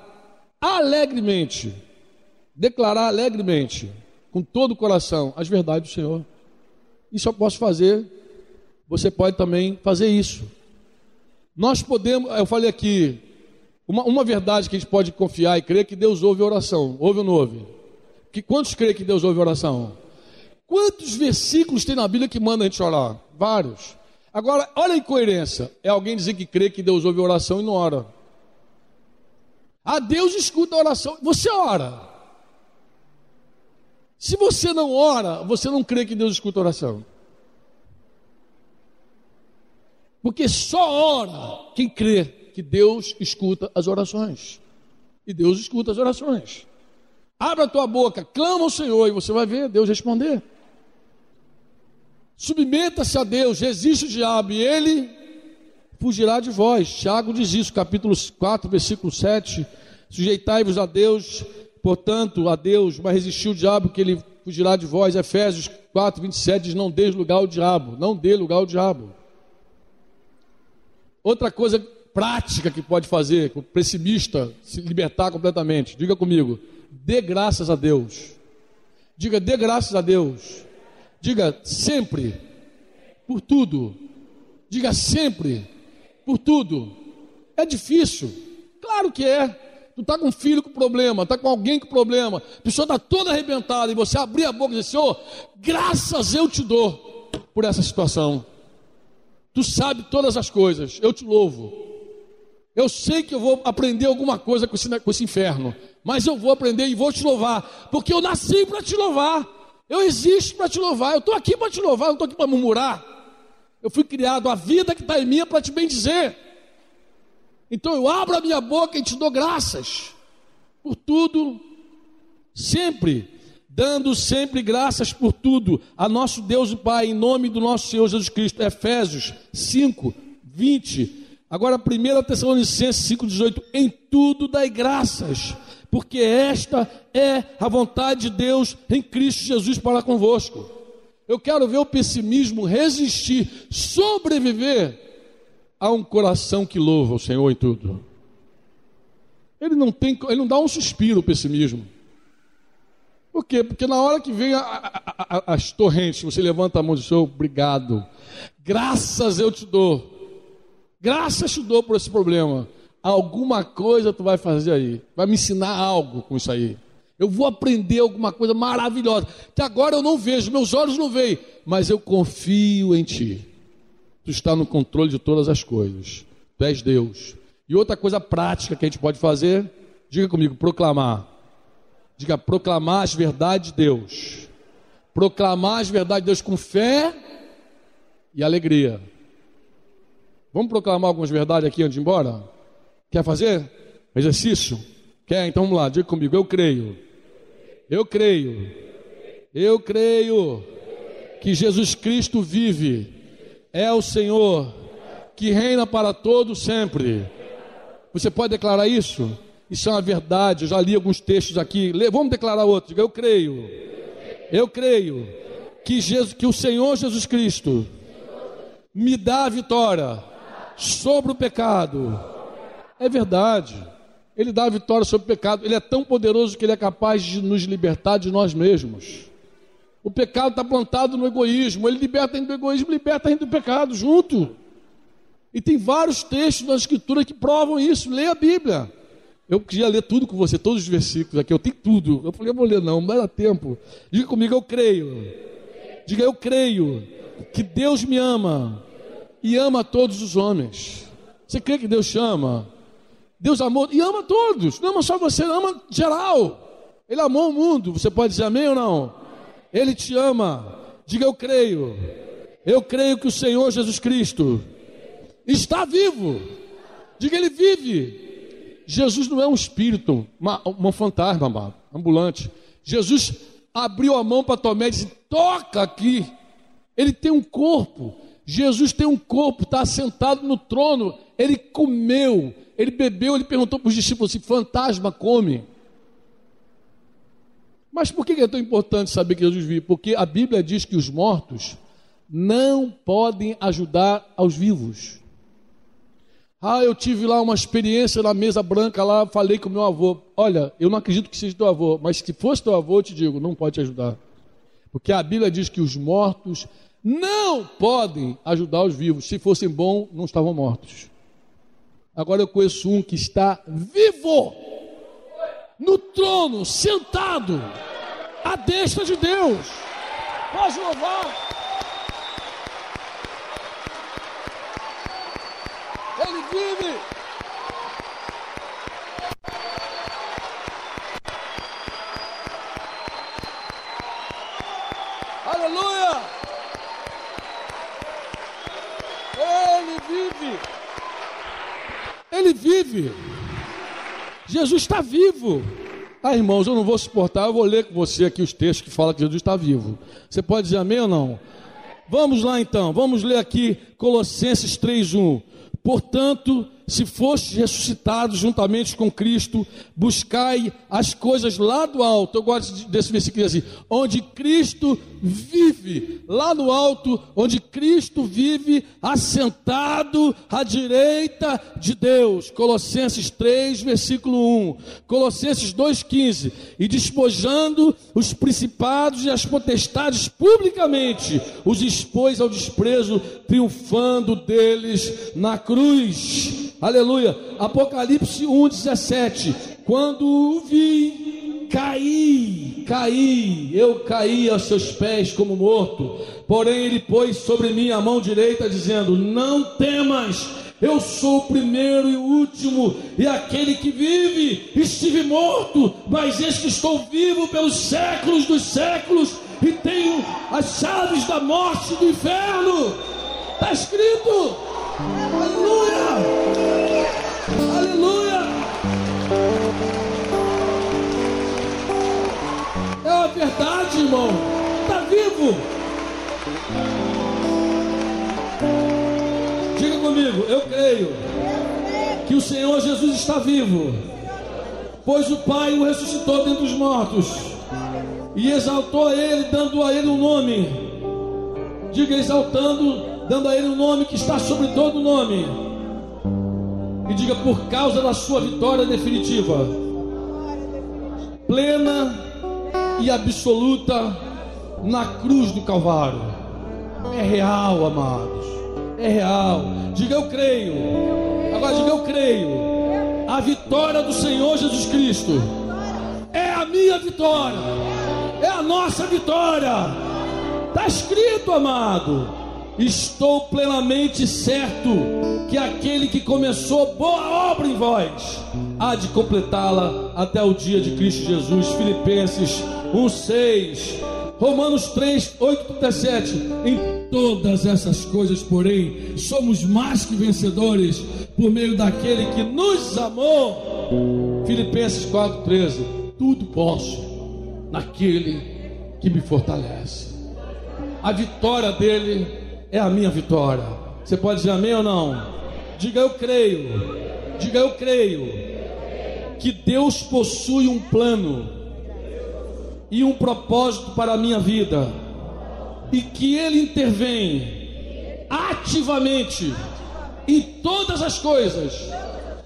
B: alegremente, declarar alegremente, com todo o coração, as verdades do Senhor. Isso eu posso fazer, você pode também fazer isso. Nós podemos, eu falei aqui, uma, uma verdade que a gente pode confiar e crer que Deus ouve oração. Ouve ou não ouve? Que, quantos creem que Deus ouve oração? Quantos versículos tem na Bíblia que manda a gente orar? Vários. Agora, olha a incoerência. É alguém dizer que crê que Deus ouve oração e não ora. Ah, Deus escuta a oração. Você ora. Se você não ora, você não crê que Deus escuta a oração. Porque só ora quem crê que Deus escuta as orações. E Deus escuta as orações. Abra a tua boca, clama ao Senhor e você vai ver Deus responder. Submeta-se a Deus, resiste o diabo e ele fugirá de vós. Tiago diz isso, capítulo 4, versículo 7. Sujeitai-vos a Deus, portanto, a Deus, mas resistiu o diabo que ele fugirá de vós. Efésios 4, 27 diz: Não dê lugar ao diabo, não dê lugar ao diabo. Outra coisa prática que pode fazer, o pessimista se libertar completamente, diga comigo: dê graças a Deus. Diga, dê graças a Deus. Diga sempre, por tudo. Diga sempre, por tudo. É difícil, claro que é. Tu está com um filho com problema, está com alguém com problema, a pessoa está toda arrebentada e você abrir a boca e dizer: Senhor, graças eu te dou por essa situação. Tu sabe todas as coisas, eu te louvo. Eu sei que eu vou aprender alguma coisa com esse, com esse inferno, mas eu vou aprender e vou te louvar, porque eu nasci para te louvar. Eu existo para te louvar, eu estou aqui para te louvar, eu não estou aqui para murmurar. Eu fui criado, a vida que está em mim é para te bendizer. Então eu abro a minha boca e te dou graças por tudo, sempre dando sempre graças por tudo a nosso Deus e Pai, em nome do nosso Senhor Jesus Cristo. Efésios 5, 20. Agora, 1 Tessalonicenses 5, 18. Em tudo dai graças, porque esta é a vontade de Deus em Cristo Jesus para convosco. Eu quero ver o pessimismo resistir, sobreviver a um coração que louva o Senhor em tudo. Ele não tem, ele não dá um suspiro o pessimismo. Por quê? Porque na hora que vem a, a, a, as torrentes, você levanta a mão e diz, obrigado. Graças eu te dou. Graças te dou por esse problema. Alguma coisa tu vai fazer aí. Vai me ensinar algo com isso aí. Eu vou aprender alguma coisa maravilhosa. Que agora eu não vejo, meus olhos não veem. Mas eu confio em ti. Tu está no controle de todas as coisas. Tu és Deus. E outra coisa prática que a gente pode fazer, diga comigo, proclamar. Diga, proclamar as verdades de Deus. Proclamar as verdades de Deus com fé e alegria. Vamos proclamar algumas verdades aqui antes de ir embora? Quer fazer? Exercício? Quer? Então vamos lá, diga comigo. Eu creio. Eu creio. Eu creio que Jesus Cristo vive. É o Senhor que reina para todo sempre. Você pode declarar isso? Isso é uma verdade. Eu já li alguns textos aqui. Vamos declarar outro. Eu creio. Eu creio que, Jesus, que o Senhor Jesus Cristo me dá a vitória sobre o pecado, É verdade. Ele dá a vitória sobre o pecado. Ele é tão poderoso que ele é capaz de nos libertar de nós mesmos. O pecado está plantado no egoísmo. Ele liberta a gente do egoísmo, liberta a gente do pecado junto. E tem vários textos na Escritura que provam isso. Leia a Bíblia. Eu queria ler tudo com você, todos os versículos aqui. Eu tenho tudo. Eu falei, eu vou ler, não, não dá tempo. Diga comigo, eu creio. Diga, eu creio que Deus me ama e ama todos os homens. Você crê que Deus chama? Deus amou e ama todos, não ama só você, ama geral. Ele amou o mundo. Você pode dizer amém ou não? Ele te ama. Diga eu creio. Eu creio que o Senhor Jesus Cristo está vivo. Diga ele vive. Jesus não é um espírito, uma, um fantasma, amado, ambulante. Jesus abriu a mão para Tomé e disse: toca aqui. Ele tem um corpo. Jesus tem um corpo, está sentado no trono. Ele comeu, ele bebeu, ele perguntou para os discípulos se fantasma come. Mas por que é tão importante saber que Jesus vive? Porque a Bíblia diz que os mortos não podem ajudar aos vivos. Ah, eu tive lá uma experiência na mesa branca lá, falei com meu avô. Olha, eu não acredito que seja teu avô, mas se fosse teu avô, eu te digo, não pode te ajudar. Porque a Bíblia diz que os mortos não podem ajudar os vivos. Se fossem bons, não estavam mortos. Agora eu conheço um que está vivo, no trono, sentado, à destra de Deus. Pode louvar. Ele vive. Ele vive. Jesus está vivo. Ah, irmãos, eu não vou suportar, eu vou ler com você aqui os textos que falam que Jesus está vivo. Você pode dizer amém ou não? Vamos lá então, vamos ler aqui Colossenses 3:1. Portanto, se fostes ressuscitados juntamente com Cristo, buscai as coisas lá do alto. Eu gosto desse versículo assim: onde Cristo vive, lá no alto, onde Cristo vive assentado à direita de Deus. Colossenses 3, versículo 1. Colossenses 2,15. E despojando os principados e as potestades publicamente, os expôs ao desprezo, triunfando deles na cruz. Aleluia. Apocalipse 1:17. Quando o vi, caí, caí, eu caí aos seus pés como morto. Porém ele pôs sobre mim a mão direita dizendo: Não temas, eu sou o primeiro e o último, e aquele que vive. Estive morto, mas eis que estou vivo pelos séculos dos séculos, e tenho as chaves da morte e do inferno. Está escrito. Aleluia! Verdade, irmão. Está vivo. Diga comigo, eu creio que o Senhor Jesus está vivo, pois o Pai o ressuscitou dentre os mortos e exaltou a Ele, dando a Ele um nome. Diga exaltando, dando a Ele um nome que está sobre todo nome e diga: por causa da sua vitória definitiva, plena e absoluta na cruz do Calvário. É real, amados. É real. Diga: eu creio. Agora diga: eu creio. A vitória do Senhor Jesus Cristo é a minha vitória, é a nossa vitória. Está escrito, amado. Estou plenamente certo que aquele que começou boa obra em vós há de completá-la até o dia de Cristo Jesus. Filipenses 1:6, Romanos 3, 8 37. Em todas essas coisas, porém, somos mais que vencedores por meio daquele que nos amou. Filipenses 4:13. Tudo posso naquele que me fortalece. A vitória dele é a minha vitória. Você pode dizer amém ou não? Diga eu creio. Diga eu creio. Que Deus possui um plano e um propósito para a minha vida. E que Ele intervém ativamente em todas as coisas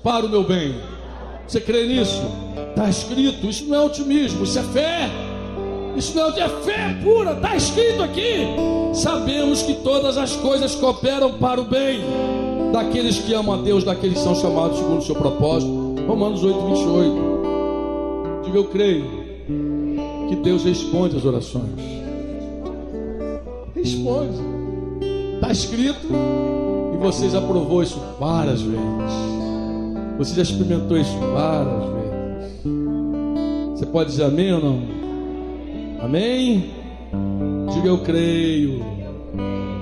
B: para o meu bem. Você crê nisso? Está escrito. Isso não é otimismo, isso é fé. Isso não é fé pura, está escrito aqui. Sabemos que todas as coisas cooperam para o bem daqueles que amam a Deus, daqueles que são chamados segundo o seu propósito. Romanos 8, 28. Diga eu creio que Deus responde as orações. Responde. Está escrito e você já provou isso várias vezes. Você já experimentou isso várias vezes. Você pode dizer amém ou não? Amém? Diga eu creio.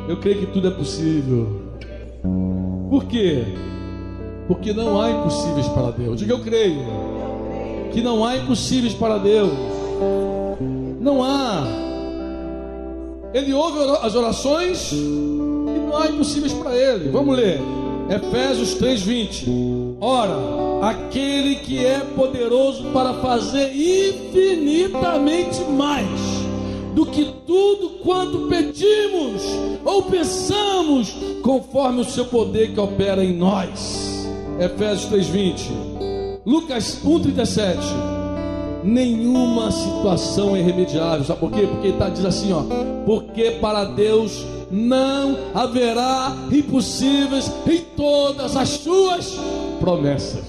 B: Eu creio que tudo é possível. Por quê? Porque não há impossíveis para Deus. Diga eu creio. Que não há impossíveis para Deus. Não há. Ele ouve as orações e não há impossíveis para ele. Vamos ler. Efésios 3:20. Ora, aquele que é poderoso para fazer infinitamente mais do que tudo quanto pedimos ou pensamos, conforme o seu poder que opera em nós. Efésios 3:20. Lucas 1:37. Nenhuma situação é irremediável. Sabe por quê? Porque está diz assim, ó, porque para Deus não haverá impossíveis em todas as suas promessas.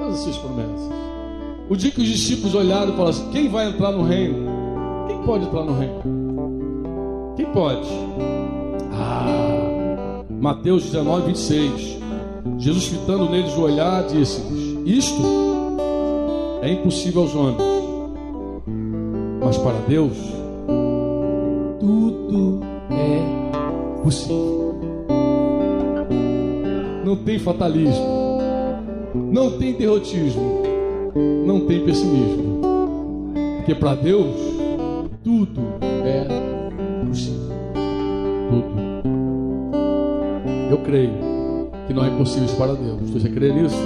B: Todas as suas promessas. O dia que os discípulos olharam e falaram assim: quem vai entrar no reino? Quem pode entrar no reino? Quem pode? Ah, Mateus 19, 26. Jesus fitando neles o olhar, disse-lhes: Isto é impossível aos homens, mas para Deus possível. Não tem fatalismo, não tem derrotismo, não tem pessimismo, porque para Deus tudo é possível. Tudo. Eu creio que não é impossível para Deus. Você crê nisso?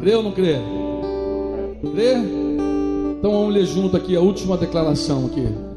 B: Crê ou não crê? Crê? Então vamos ler junto aqui a última declaração aqui.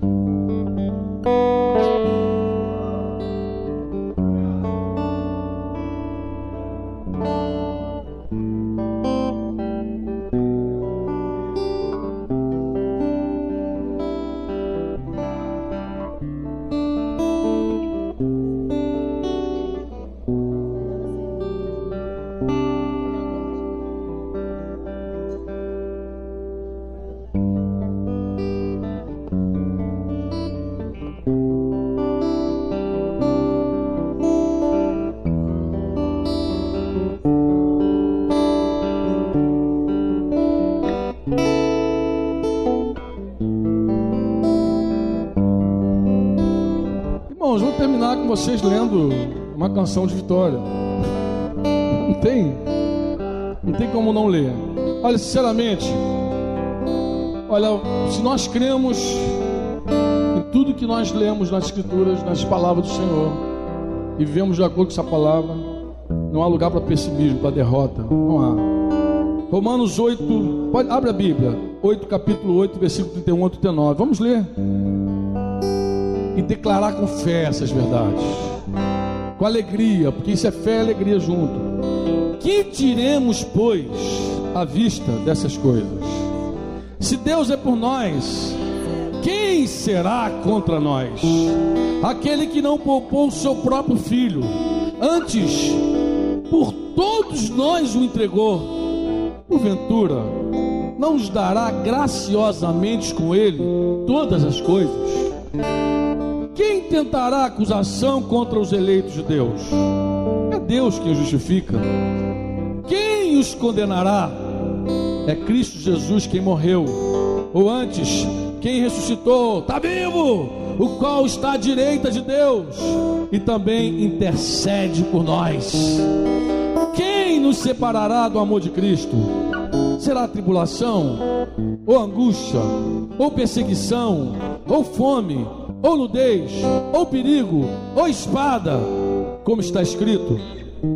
B: Vocês lendo uma canção de vitória. Não tem. Não tem como não ler. Olha, sinceramente, olha, se nós cremos em tudo que nós lemos nas escrituras, nas palavras do Senhor, e vivemos de acordo com essa palavra, não há lugar para pessimismo, para derrota. Não há. Romanos 8, pode, abre a Bíblia, 8, capítulo 8, versículo 31 a 39. Vamos ler e declarar com fé essas verdades, com alegria, porque isso é fé e alegria junto. Que diremos, pois, à vista dessas coisas? Se Deus é por nós, quem será contra nós? Aquele que não poupou o seu próprio filho, antes por todos nós o entregou, porventura não nos dará graciosamente com ele todas as coisas? Quem tentará acusação contra os eleitos de Deus? É Deus quem justifica. Quem os condenará? É Cristo Jesus quem morreu, ou antes, quem ressuscitou, está vivo, o qual está à direita de Deus e também intercede por nós. Quem nos separará do amor de Cristo? Será tribulação, ou angústia, ou perseguição, ou fome, ou nudez, ou perigo, ou espada, como está escrito: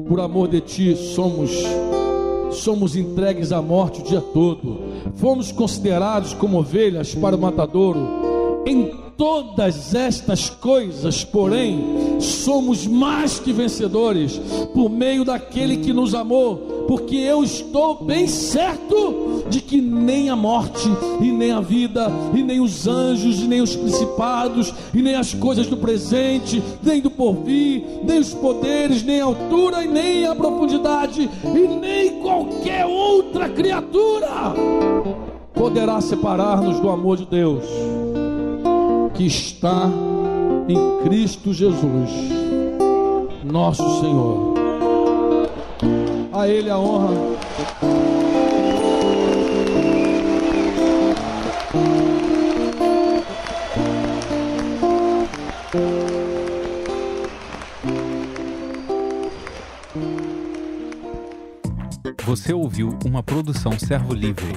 B: por amor de ti somos somos entregues à morte o dia todo. Fomos considerados como ovelhas para o matadouro. Em todas estas coisas, porém, somos mais que vencedores por meio daquele que nos amou, porque eu estou bem certo de que nem a morte, e nem a vida, e nem os anjos, e nem os principados, e nem as coisas do presente, nem do porvir, nem os poderes, nem a altura, e nem a profundidade, e nem qualquer outra criatura poderá separar-nos do amor de Deus que está em Cristo Jesus, nosso Senhor. A Ele a honra.
A: Você ouviu uma produção Servo Livre.